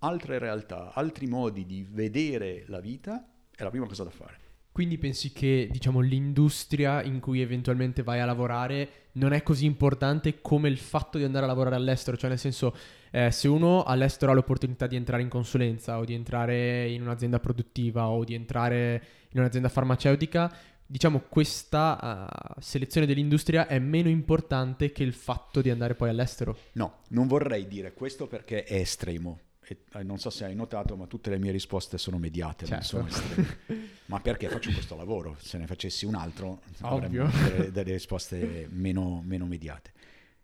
altre realtà, altri modi di vedere la vita, è la prima cosa da fare. Quindi pensi che, diciamo, l'industria in cui eventualmente vai a lavorare non è così importante come il fatto di andare a lavorare all'estero? Cioè, nel senso, eh, se uno all'estero ha l'opportunità di entrare in consulenza o di entrare in un'azienda produttiva o di entrare in un'azienda farmaceutica, diciamo, questa uh, selezione dell'industria è meno importante che il fatto di andare poi all'estero? No, non vorrei dire questo perché è estremo e eh, non so se hai notato, ma tutte le mie risposte sono mediate, certo. ma perché faccio questo lavoro? Se ne facessi un altro Ovvio. avremmo delle, delle risposte meno, meno mediate.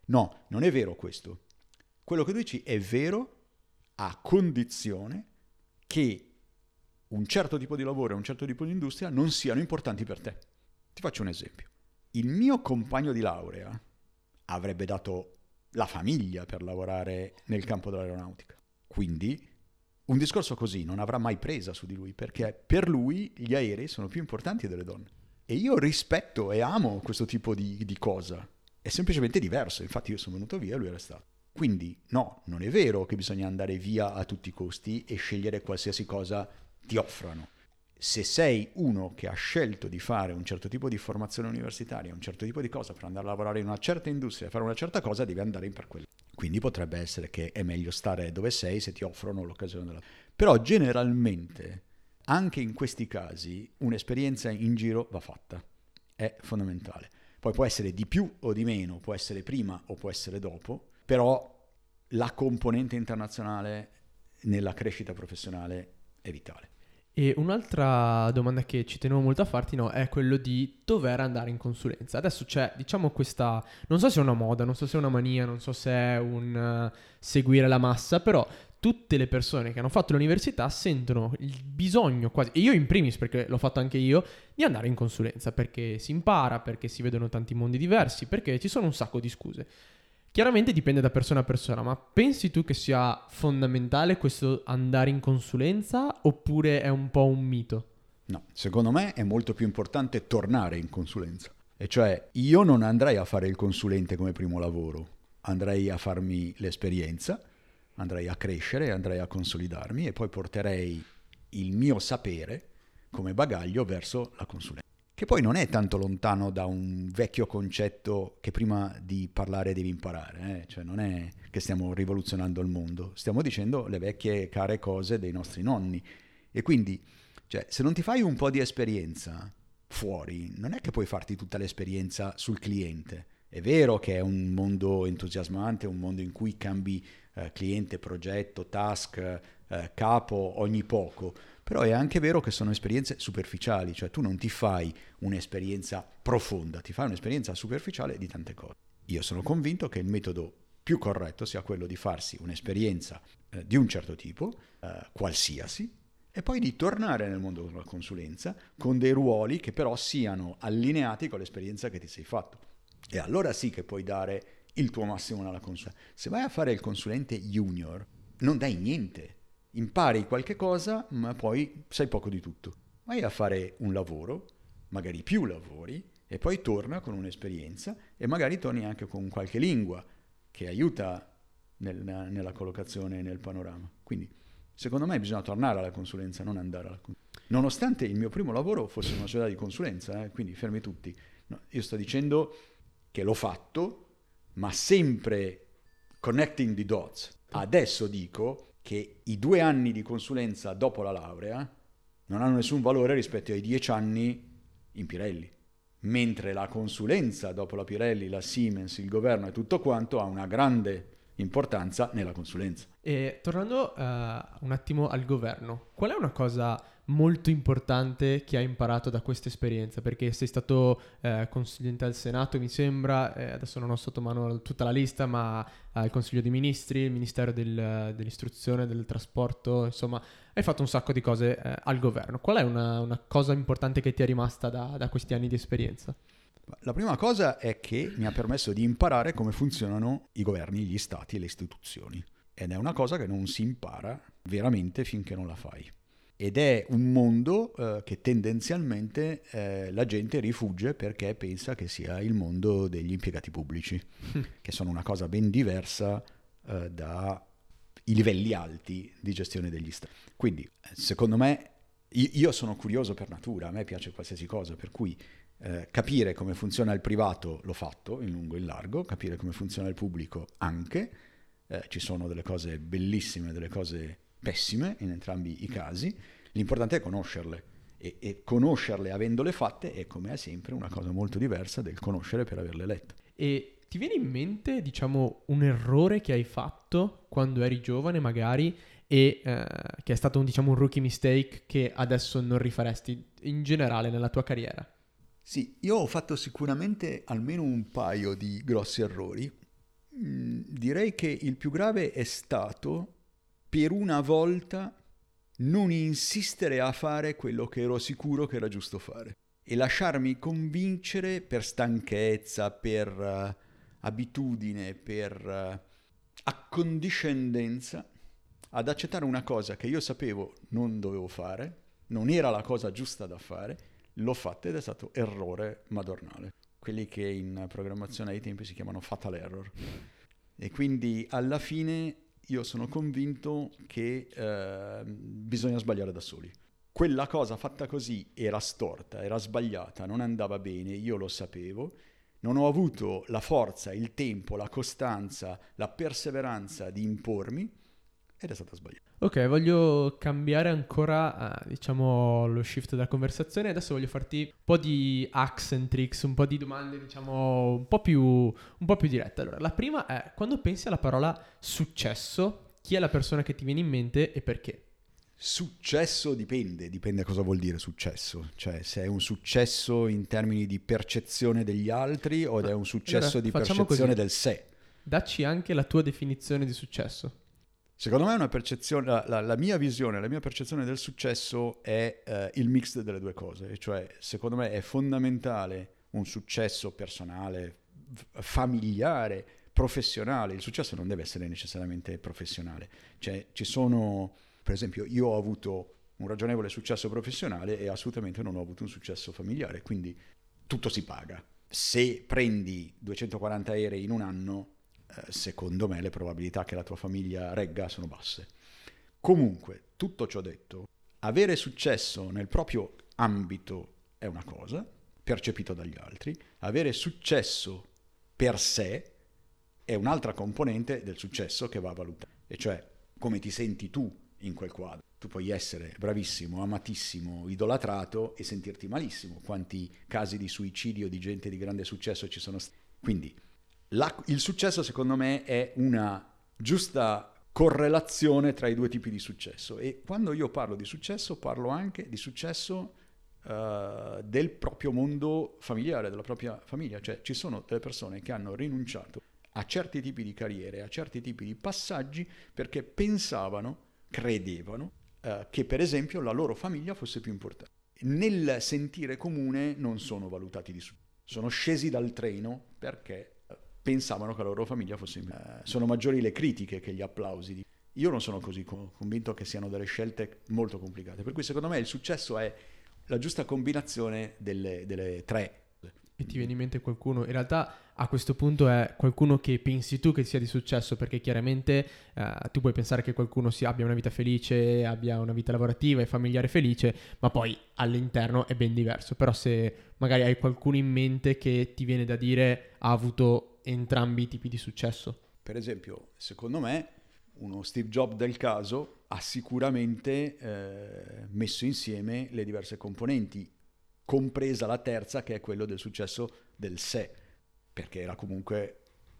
No, non è vero questo. Quello che tu dici è vero a condizione che un certo tipo di lavoro e un certo tipo di industria non siano importanti per te. Ti faccio un esempio. Il mio compagno di laurea avrebbe dato la famiglia per lavorare nel campo dell'aeronautica. Quindi un discorso così non avrà mai presa su di lui, perché per lui gli aerei sono più importanti delle donne. E io rispetto e amo questo tipo di, di cosa. È semplicemente diverso, infatti io sono venuto via e lui è restato. Quindi no, non è vero che bisogna andare via a tutti i costi e scegliere qualsiasi cosa ti offrano. Se sei uno che ha scelto di fare un certo tipo di formazione universitaria, un certo tipo di cosa per andare a lavorare in una certa industria, fare una certa cosa, devi andare in per quello. Quindi potrebbe essere che è meglio stare dove sei se ti offrono l'occasione della... Però generalmente, anche in questi casi, un'esperienza in giro va fatta. È fondamentale. Poi può essere di più o di meno, può essere prima o può essere dopo, però la componente internazionale nella crescita professionale è vitale. E un'altra domanda che ci tenevo molto a farti no, è quello di dover andare in consulenza. Adesso c'è, diciamo, questa, non so se è una moda, non so se è una mania, non so se è un uh, seguire la massa, però tutte le persone che hanno fatto l'università sentono il bisogno quasi, e io in primis perché l'ho fatto anche io, di andare in consulenza perché si impara, perché si vedono tanti mondi diversi, perché ci sono un sacco di scuse. Chiaramente dipende da persona a persona, ma pensi tu che sia fondamentale questo andare in consulenza oppure è un po' un mito? No, secondo me è molto più importante tornare in consulenza. E cioè io non andrei a fare il consulente come primo lavoro, andrei a farmi l'esperienza, andrei a crescere, andrei a consolidarmi e poi porterei il mio sapere come bagaglio verso la consulenza che poi non è tanto lontano da un vecchio concetto che prima di parlare devi imparare, eh? cioè non è che stiamo rivoluzionando il mondo, stiamo dicendo le vecchie care cose dei nostri nonni. E quindi, cioè, se non ti fai un po' di esperienza fuori, non è che puoi farti tutta l'esperienza sul cliente. È vero che è un mondo entusiasmante, un mondo in cui cambi eh, cliente, progetto, task, eh, capo ogni poco, però è anche vero che sono esperienze superficiali, cioè tu non ti fai un'esperienza profonda, ti fai un'esperienza superficiale di tante cose. Io sono convinto che il metodo più corretto sia quello di farsi un'esperienza eh, di un certo tipo, eh, qualsiasi, e poi di tornare nel mondo della consulenza con dei ruoli che però siano allineati con l'esperienza che ti sei fatto. E allora sì che puoi dare il tuo massimo nella consulenza. Se vai a fare il consulente junior, non dai niente. Impari qualche cosa, ma poi sai poco di tutto. Vai a fare un lavoro, magari più lavori, e poi torna con un'esperienza e magari torni anche con qualche lingua che aiuta nel, nella collocazione nel panorama. Quindi secondo me bisogna tornare alla consulenza, non andare alla consulenza. Nonostante il mio primo lavoro fosse una società di consulenza, eh, quindi fermi tutti. No, io sto dicendo che l'ho fatto, ma sempre connecting the dots. Adesso dico che i due anni di consulenza dopo la laurea non hanno nessun valore rispetto ai dieci anni in Pirelli mentre la consulenza dopo la Pirelli, la Siemens, il governo e tutto quanto ha una grande importanza nella consulenza. E tornando uh, un attimo al governo, qual è una cosa molto importante che hai imparato da questa esperienza? Perché sei stato eh, consigliente al Senato, mi sembra, eh, adesso non ho sotto mano tutta la lista, ma al Consiglio dei Ministri, il Ministero del, dell'Istruzione, del Trasporto, insomma, hai fatto un sacco di cose eh, al governo. Qual è una, una, cosa importante che ti è rimasta da, da questi anni di esperienza? La prima cosa è che mi ha permesso di imparare come funzionano i governi, gli stati e le istituzioni. Ed è una cosa che non si impara veramente finché non la fai. Ed è un mondo eh, che tendenzialmente eh, la gente rifugge perché pensa che sia il mondo degli impiegati pubblici, che sono una cosa ben diversa eh, dai livelli alti di gestione degli stati. Quindi, secondo me, io sono curioso per natura, a me piace qualsiasi cosa, per cui eh, capire come funziona il privato l'ho fatto in lungo e in largo, capire come funziona il pubblico anche, eh, ci sono delle cose bellissime, delle cose pessime in entrambi i casi, l'importante è conoscerle e, e conoscerle avendole fatte è come sempre una cosa molto diversa del conoscere per averle lette. E ti viene in mente, diciamo, un errore che hai fatto quando eri giovane magari e eh, che è stato un, diciamo, un rookie mistake che adesso non rifaresti in generale nella tua carriera? Sì, io ho fatto sicuramente almeno un paio di grossi errori. Mm, direi che il più grave è stato per una volta non insistere a fare quello che ero sicuro che era giusto fare e lasciarmi convincere per stanchezza, per uh, abitudine, per uh, accondiscendenza ad accettare una cosa che io sapevo non dovevo fare, non era la cosa giusta da fare, l'ho fatta ed è stato errore madornale. Quelli che in programmazione ai tempi si chiamano fatal error. E quindi alla fine io sono convinto che eh, bisogna sbagliare da soli. Quella cosa fatta così era storta, era sbagliata, non andava bene, io lo sapevo. Non ho avuto la forza, il tempo, la costanza, la perseveranza di impormi ed è stata sbagliata. Ok, voglio cambiare ancora, uh, diciamo, lo shift della conversazione. Adesso voglio farti un po' di hacks and tricks, un po' di domande, diciamo, un po' più, un po più dirette. Allora, la prima è, quando pensi alla parola successo, chi è la persona che ti viene in mente e perché? Successo dipende, dipende cosa vuol dire successo, cioè se è un successo in termini di percezione degli altri o è un successo allora, di percezione così. del sé. Dacci anche la tua definizione di successo. Secondo me la, la, la, mia visione, la mia percezione del successo è eh, il mix delle due cose, cioè secondo me è fondamentale un successo personale, familiare, professionale. Il successo non deve essere necessariamente professionale, cioè ci sono, per esempio, io ho avuto un ragionevole successo professionale e assolutamente non ho avuto un successo familiare, quindi tutto si paga. Se prendi 240 aerei in un anno, secondo me le probabilità che la tua famiglia regga sono basse. Comunque, tutto ciò detto, avere successo nel proprio ambito è una cosa, percepito dagli altri, avere successo per sé è un'altra componente del successo che va valutato, e cioè come ti senti tu in quel quadro. Tu puoi essere bravissimo, amatissimo, idolatrato e sentirti malissimo. Quanti casi di suicidio di gente di grande successo ci sono stati? Quindi la, il successo secondo me è una giusta correlazione tra i due tipi di successo e quando io parlo di successo parlo anche di successo uh, del proprio mondo familiare, della propria famiglia, cioè ci sono delle persone che hanno rinunciato a certi tipi di carriere, a certi tipi di passaggi perché pensavano, credevano uh, che per esempio la loro famiglia fosse più importante. Nel sentire comune non sono valutati di successo, sono scesi dal treno perché pensavano che la loro famiglia fosse... Eh, sono maggiori le critiche che gli applausi. Io non sono così convinto che siano delle scelte molto complicate, per cui secondo me il successo è la giusta combinazione delle, delle tre e ti viene in mente qualcuno, in realtà a questo punto è qualcuno che pensi tu che sia di successo, perché chiaramente eh, tu puoi pensare che qualcuno sia, abbia una vita felice, abbia una vita lavorativa e familiare felice, ma poi all'interno è ben diverso. Però se magari hai qualcuno in mente che ti viene da dire ha avuto entrambi i tipi di successo. Per esempio, secondo me, uno Steve Jobs del caso ha sicuramente eh, messo insieme le diverse componenti compresa la terza che è quello del successo del sé, perché era comunque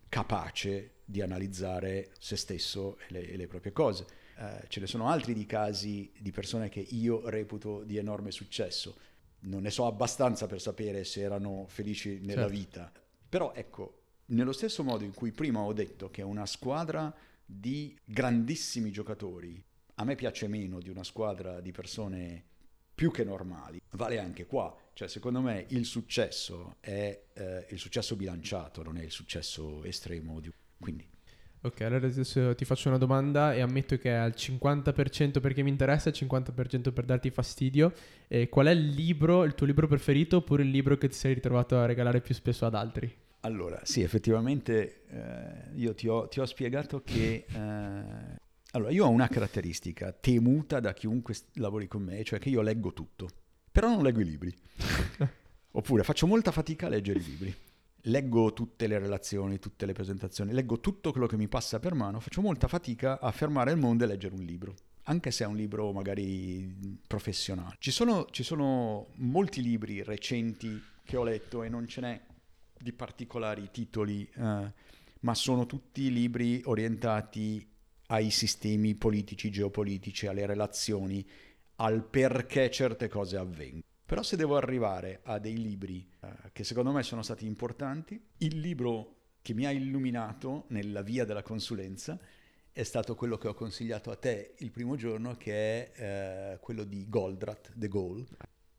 capace di analizzare se stesso e le, e le proprie cose. Eh, ce ne sono altri di casi di persone che io reputo di enorme successo. Non ne so abbastanza per sapere se erano felici nella certo. vita. Però ecco, nello stesso modo in cui prima ho detto che una squadra di grandissimi giocatori a me piace meno di una squadra di persone più che normali. Vale anche qua, cioè secondo me il successo è eh, il successo bilanciato, non è il successo estremo. Di... Quindi. Ok, allora adesso ti faccio una domanda e ammetto che è al 50% perché mi interessa e al 50% per darti fastidio. E qual è il libro, il tuo libro preferito oppure il libro che ti sei ritrovato a regalare più spesso ad altri? Allora, sì, effettivamente eh, io ti ho, ti ho, spiegato che eh, allora, io ho una caratteristica temuta da chiunque lavori con me, cioè che io leggo tutto, però non leggo i libri. Oppure faccio molta fatica a leggere i libri. Leggo tutte le relazioni, tutte le presentazioni, leggo tutto quello che mi passa per mano, faccio molta fatica a fermare il mondo e leggere un libro, anche se è un libro magari professionale. Ci sono, ci sono molti libri recenti che ho letto e non ce n'è di particolari titoli, eh, ma sono tutti libri orientati ai sistemi politici, geopolitici, alle relazioni, al perché certe cose avvengono. Però se devo arrivare a dei libri eh, che secondo me sono stati importanti, il libro che mi ha illuminato nella via della consulenza è stato quello che ho consigliato a te il primo giorno, che è eh, quello di Goldratt, The Goal,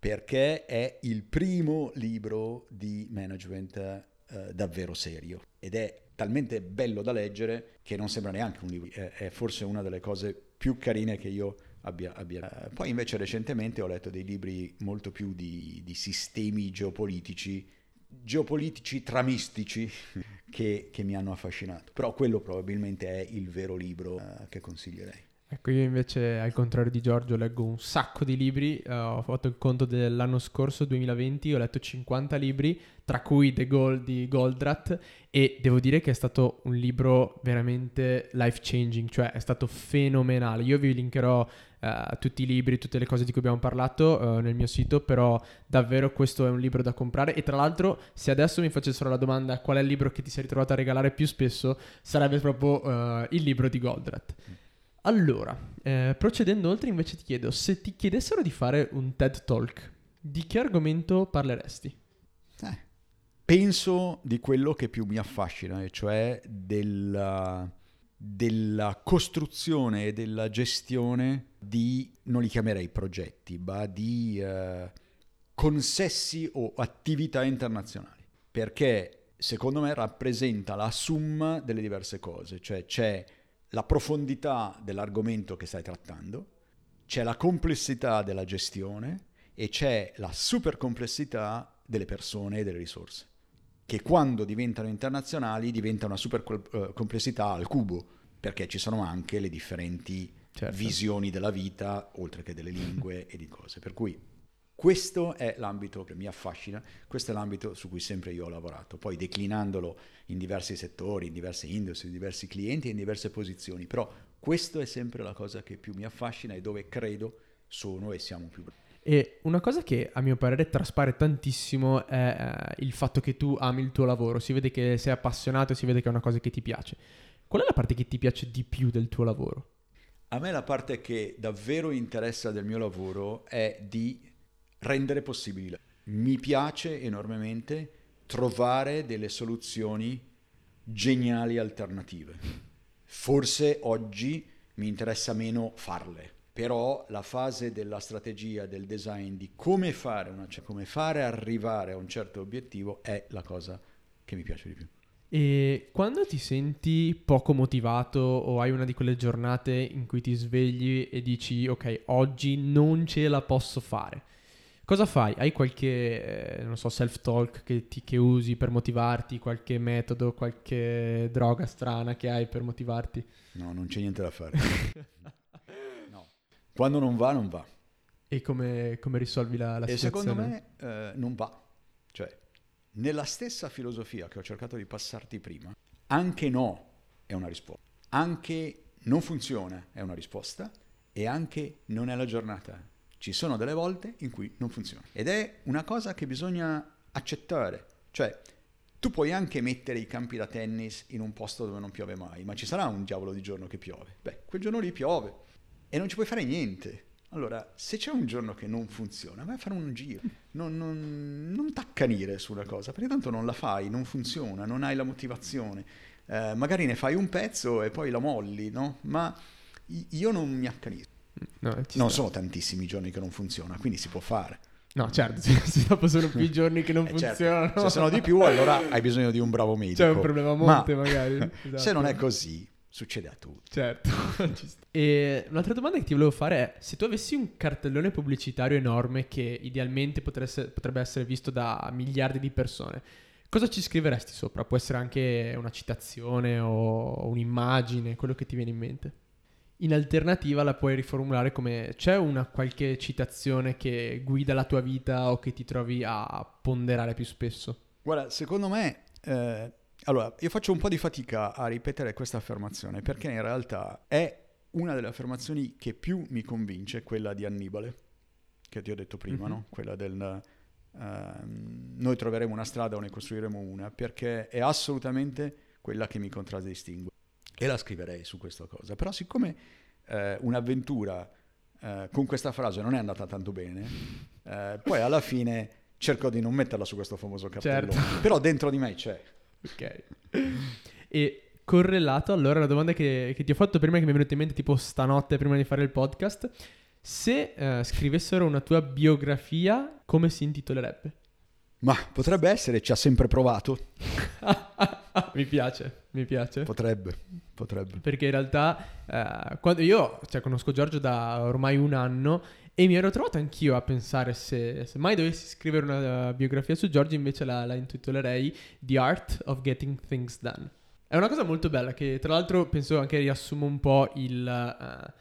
perché è il primo libro di management eh, davvero serio ed è talmente bello da leggere che non sembra neanche un libro, è, è forse una delle cose più carine che io abbia, abbia. Poi invece recentemente ho letto dei libri molto più di, di sistemi geopolitici, geopolitici tramistici che, che, mi hanno affascinato, però quello probabilmente è il vero libro uh, che consiglierei. Ecco, io invece, al contrario di Giorgio, leggo un sacco di libri. Uh, ho fatto il conto dell'anno scorso, 2020, ho letto 50 libri, tra cui The Gold di Goldratt, e devo dire che è stato un libro veramente life changing, cioè è stato fenomenale. Io vi linkerò uh, tutti i libri, tutte le cose di cui abbiamo parlato uh, nel mio sito, però davvero questo è un libro da comprare. E tra l'altro, se adesso mi facessero la domanda qual è il libro che ti sei ritrovato a regalare più spesso, sarebbe proprio il libro di Goldratt. Allora, eh, procedendo oltre, invece ti chiedo, se ti chiedessero di fare un TED Talk, di che argomento parleresti? Eh, penso di quello che più mi affascina, e cioè della, della costruzione e della gestione di, non li chiamerei progetti, ma di uh, consessi o attività internazionali. Perché secondo me rappresenta la summa delle diverse cose, cioè c'è la profondità dell'argomento che stai trattando, c'è la complessità della gestione e c'è la super complessità delle persone e delle risorse, che quando diventano internazionali diventa una super complessità al cubo, perché ci sono anche le differenti certo. visioni della vita, oltre che delle lingue e di cose. Per cui questo è l'ambito che mi affascina, questo è l'ambito su cui sempre io ho lavorato, poi declinandolo in diversi settori, in diverse industrie, in diversi clienti e in diverse posizioni, però questo è sempre la cosa che più mi affascina e dove credo sono e siamo più bravi. E una cosa che a mio parere traspare tantissimo è eh, il fatto che tu ami il tuo lavoro, si vede che sei appassionato, si vede che è una cosa che ti piace. Qual è la parte che ti piace di più del tuo lavoro? A me la parte che davvero interessa del mio lavoro è di rendere possibile. Mi piace enormemente trovare delle soluzioni geniali alternative. Forse oggi mi interessa meno farle, però la fase della strategia, del design, di come fare, una, cioè come fare arrivare a un certo obiettivo è la cosa che mi piace di più. E quando ti senti poco motivato o hai una di quelle giornate in cui ti svegli e dici ok, oggi non ce la posso fare, cosa fai? Hai qualche, eh, non so, self-talk che, ti, che usi per motivarti, qualche metodo, qualche droga strana che hai per motivarti? No, non c'è niente da fare. no. Quando non va, non va. E come, come risolvi la, la e situazione? secondo me eh, non va. Cioè, nella stessa filosofia che ho cercato di passarti prima, anche no è una risposta, anche non funziona è una risposta e anche non è la giornata. Ci sono delle volte in cui non funziona ed è una cosa che bisogna accettare. Cioè, tu puoi anche mettere i campi da tennis in un posto dove non piove mai, ma ci sarà un diavolo di giorno che piove. Beh, quel giorno lì piove e non ci puoi fare niente. Allora, se c'è un giorno che non funziona, vai a fare un giro, non, non, non t'accanire sulla cosa, perché tanto non la fai, non funziona, non hai la motivazione. Eh, magari ne fai un pezzo e poi la molli, no? Ma io non mi accanisco. No, non sta. sono tantissimi giorni che non funziona, quindi si può fare. No, certo, se, se dopo sono più giorni che non Eh, certo, funzionano. Se sono di più, allora hai bisogno di un bravo medico. C'è un problema a Ma monte, magari. Se Esatto. non è così, succede a tutti. Certo. E un'altra domanda che ti volevo fare è: se tu avessi un cartellone pubblicitario enorme che idealmente potresse- potrebbe essere visto da miliardi di persone, cosa ci scriveresti sopra? Può essere anche una citazione o un'immagine, quello che ti viene in mente. In alternativa la puoi riformulare come c'è una qualche citazione che guida la tua vita o che ti trovi a ponderare più spesso? Guarda, secondo me, eh, allora, io faccio un po' di fatica a ripetere questa affermazione perché in realtà è una delle affermazioni che più mi convince, quella di Annibale, che ti ho detto prima, Mhm. no? Quella del ehm, noi troveremo una strada o ne costruiremo una, perché è assolutamente quella che mi contraddistingue. E la scriverei su questa cosa. Però siccome eh, un'avventura eh, con questa frase non è andata tanto bene, eh, poi alla fine cerco di non metterla su questo famoso cartellone. Certo. Però dentro di me c'è. Ok. E correlato, allora, la domanda che, che ti ho fatto prima, che mi è venuta in mente tipo stanotte prima di fare il podcast, se eh, scrivessero una tua biografia, come si intitolerebbe? Ma potrebbe essere, ci ha sempre provato. mi piace, mi piace. Potrebbe, potrebbe. Perché in realtà, eh, quando io cioè, conosco Giorgio da ormai un anno e mi ero trovato anch'io a pensare se, se mai dovessi scrivere una eh, biografia su Giorgio, invece la, la intitolerei The Art of Getting Things Done. È una cosa molto bella che tra l'altro penso anche riassuma un po' il, eh,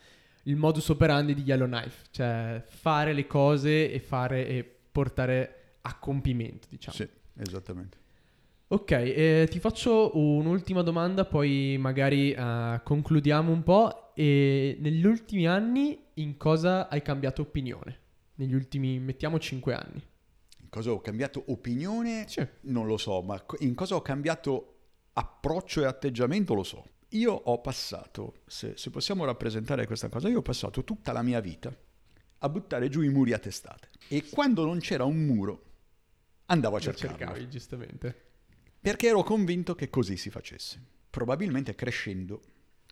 il modus operandi di Yellowknife, cioè fare le cose e fare e portare a compimento, diciamo. Sì, esattamente. Ok, eh, ti faccio un'ultima domanda, poi magari eh, concludiamo un po'. E negli ultimi anni in cosa hai cambiato opinione? Negli ultimi, mettiamo, 5 anni. In cosa ho cambiato opinione? Sì. Non lo so, ma in cosa ho cambiato approccio e atteggiamento lo so. Io ho passato, se, se possiamo rappresentare questa cosa, io ho passato tutta la mia vita a buttare giù i muri a testate. E quando non c'era un muro, andavo a Lo cercarlo. cercavi, giustamente. Perché ero convinto che così si facesse. Probabilmente crescendo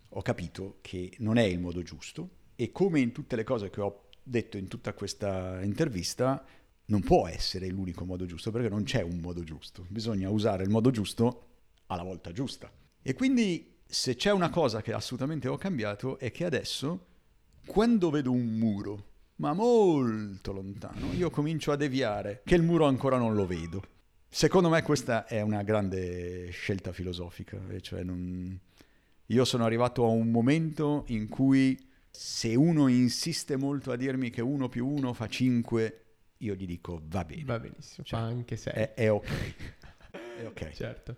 ho capito che non è il modo giusto e come in tutte le cose che ho detto in tutta questa intervista, non può essere l'unico modo giusto perché non c'è un modo giusto. Bisogna usare il modo giusto alla volta giusta. E quindi se c'è una cosa che assolutamente ho cambiato è che adesso, quando vedo un muro, ma molto lontano, io comincio a deviare, che il muro ancora non lo vedo. Secondo me questa è una grande scelta filosofica, cioè non- io sono arrivato a un momento in cui se uno insiste molto a dirmi che uno più uno fa 5, io gli dico va bene, Va benissimo, Cioè, fa anche 6. è, è ok. È ok. Certo.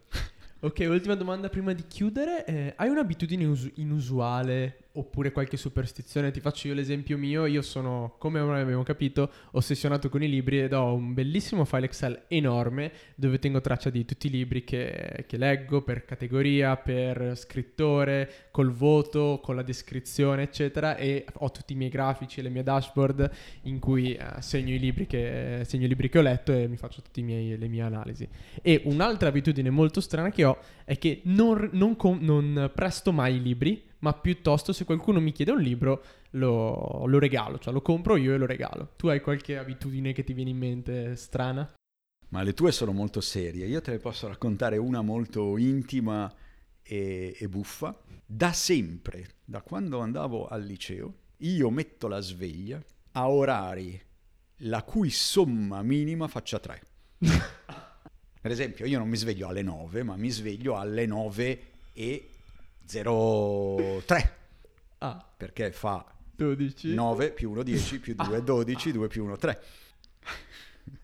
Ok, ultima domanda prima di chiudere. Eh, hai un'abitudine us- inusuale oppure qualche superstizione? Ti faccio io l'esempio mio. Io sono, come ormai abbiamo capito, ossessionato con i libri ed ho un bellissimo file Excel enorme dove tengo traccia di tutti i libri che, che leggo per categoria, per scrittore, col voto, con la descrizione, eccetera. E ho tutti i miei grafici e le mie dashboard in cui eh, segno, i libri che, segno i libri che ho letto e mi faccio tutte le mie analisi. E un'altra abitudine molto strana che ho è che non, non com- non presto mai i libri, ma piuttosto se qualcuno mi chiede un libro lo, lo regalo, cioè lo compro io e lo regalo. Tu hai qualche abitudine che ti viene in mente strana? ma le tue sono molto serie. Io te ne posso raccontare una molto intima e, e buffa. Da sempre, da quando andavo al liceo, io metto la sveglia a orari la cui somma minima faccia 3. per esempio, io non mi sveglio alle 9, ma mi sveglio alle 9 e 03. Ah, Perché fa 12. 9 più 1 10 più 2 12, 2 più 1 3.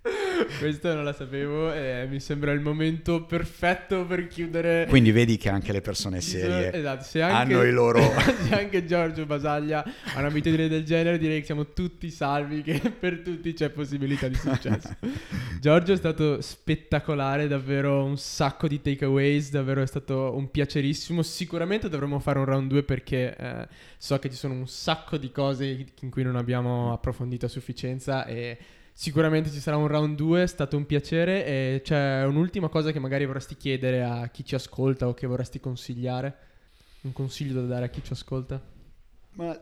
Questa non la sapevo e mi sembra il momento perfetto per chiudere. Quindi vedi che anche le persone serie Esatto, se anche, hanno i loro... se anche Giorgio Basaglia ha un'abitudine del genere, direi che siamo tutti salvi, che per tutti c'è possibilità di successo. Giorgio è stato spettacolare, davvero un sacco di takeaways, davvero è stato un piacerissimo. Sicuramente dovremmo fare un round 2 perché eh, so che ci sono un sacco di cose in cui non abbiamo approfondito a sufficienza e sicuramente ci sarà un round 2, è stato un piacere e c'è un'ultima cosa che magari vorresti chiedere a chi ci ascolta o che vorresti consigliare? Un consiglio da dare a chi ci ascolta? Ma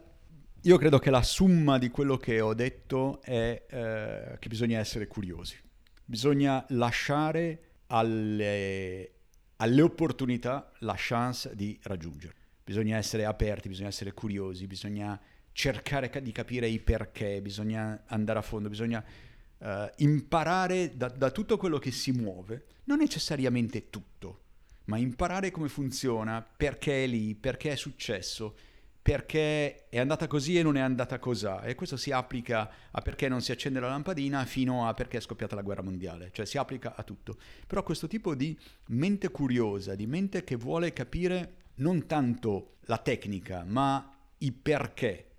io credo che la somma di quello che ho detto è eh, che bisogna essere curiosi. Bisogna lasciare alle, alle opportunità la chance di raggiungere. Bisogna essere aperti, bisogna essere curiosi, bisogna cercare ca- di capire i perché, bisogna andare a fondo, bisogna eh, imparare da, da tutto quello che si muove, non necessariamente tutto, ma imparare come funziona, perché è lì, perché è successo, perché è andata così e non è andata così. E questo si applica a perché non si accende la lampadina fino a perché è scoppiata la guerra mondiale, cioè si applica a tutto. Però questo tipo di mente curiosa, di mente che vuole capire non tanto la tecnica, ma i perché.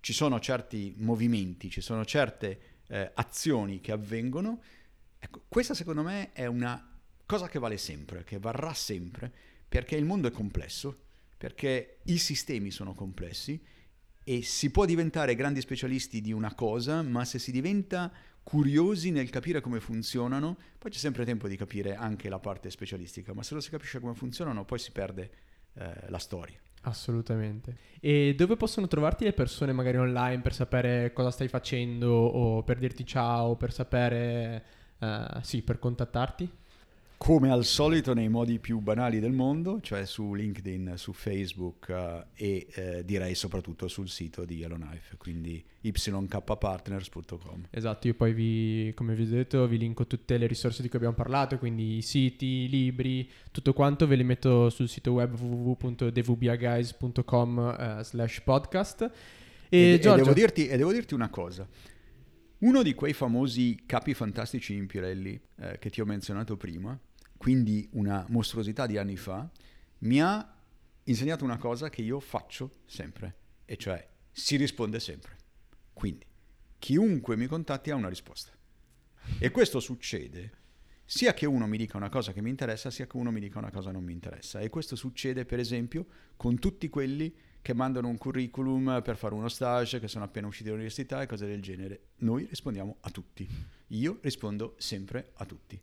Ci sono certi movimenti, ci sono certe eh, azioni che avvengono. Ecco, questa secondo me è una cosa che vale sempre, che varrà sempre, perché il mondo è complesso, perché i sistemi sono complessi e si può diventare grandi specialisti di una cosa, ma se si diventa curiosi nel capire come funzionano, poi c'è sempre tempo di capire anche la parte specialistica, ma se non si capisce come funzionano, poi si perde eh, la storia. Assolutamente. E dove possono trovarti le persone magari online per sapere cosa stai facendo o per dirti ciao, per sapere, eh, sì, per contattarti? Come al solito nei modi più banali del mondo, cioè su LinkedIn, su Facebook eh, e eh, direi soprattutto sul sito di Yellowknife, quindi ykpartners.com. Esatto, io poi vi, come vi ho detto, vi linko tutte le risorse di cui abbiamo parlato, quindi i siti, i libri, tutto quanto ve li metto sul sito web www.devubiaguys.com eh, slash podcast. E, E, e Giorgio, devo dirti, e devo dirti una cosa. Uno di quei famosi capi fantastici in Pirelli eh, che ti ho menzionato prima, quindi una mostruosità di anni fa, mi ha insegnato una cosa che io faccio sempre, e cioè si risponde sempre. Quindi chiunque mi contatti ha una risposta. E questo succede sia che uno mi dica una cosa che mi interessa, sia che uno mi dica una cosa che non mi interessa. E questo succede, per esempio, con tutti quelli che mandano un curriculum per fare uno stage, che sono appena usciti dall'università e cose del genere. Noi rispondiamo a tutti. Io rispondo sempre a tutti.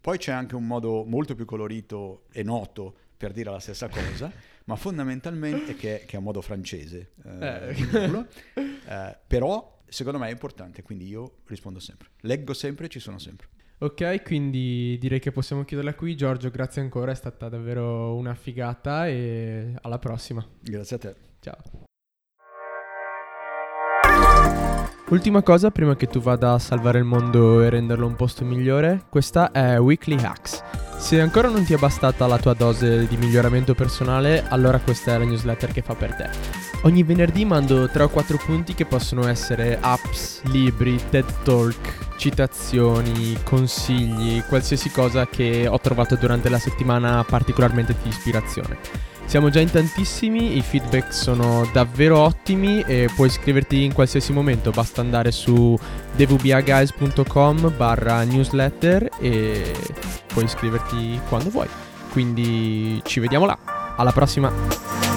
Poi c'è anche un modo molto più colorito e noto per dire la stessa cosa, ma fondamentalmente che, che è un modo francese. eh, Eh. dirlo. Eh, però secondo me è importante, quindi io rispondo sempre. Leggo sempre e ci sono sempre. Ok, quindi direi che possiamo chiuderla qui. Giorgio, grazie ancora, è stata davvero una figata e alla prossima. Grazie a te. Ciao. Ultima cosa prima che tu vada a salvare il mondo e renderlo un posto migliore, questa è Weekly Hacks. Se ancora non ti è bastata la tua dose di miglioramento personale, allora questa è la newsletter che fa per te. Ogni venerdì mando 3 o 4 punti che possono essere apps, libri, TED Talk, citazioni, consigli, qualsiasi cosa che ho trovato durante la settimana particolarmente di ispirazione. Siamo già in tantissimi, i feedback sono davvero ottimi e puoi iscriverti in qualsiasi momento, basta andare su dvbaguys.com barra newsletter e puoi iscriverti quando vuoi. Quindi ci vediamo là, alla prossima!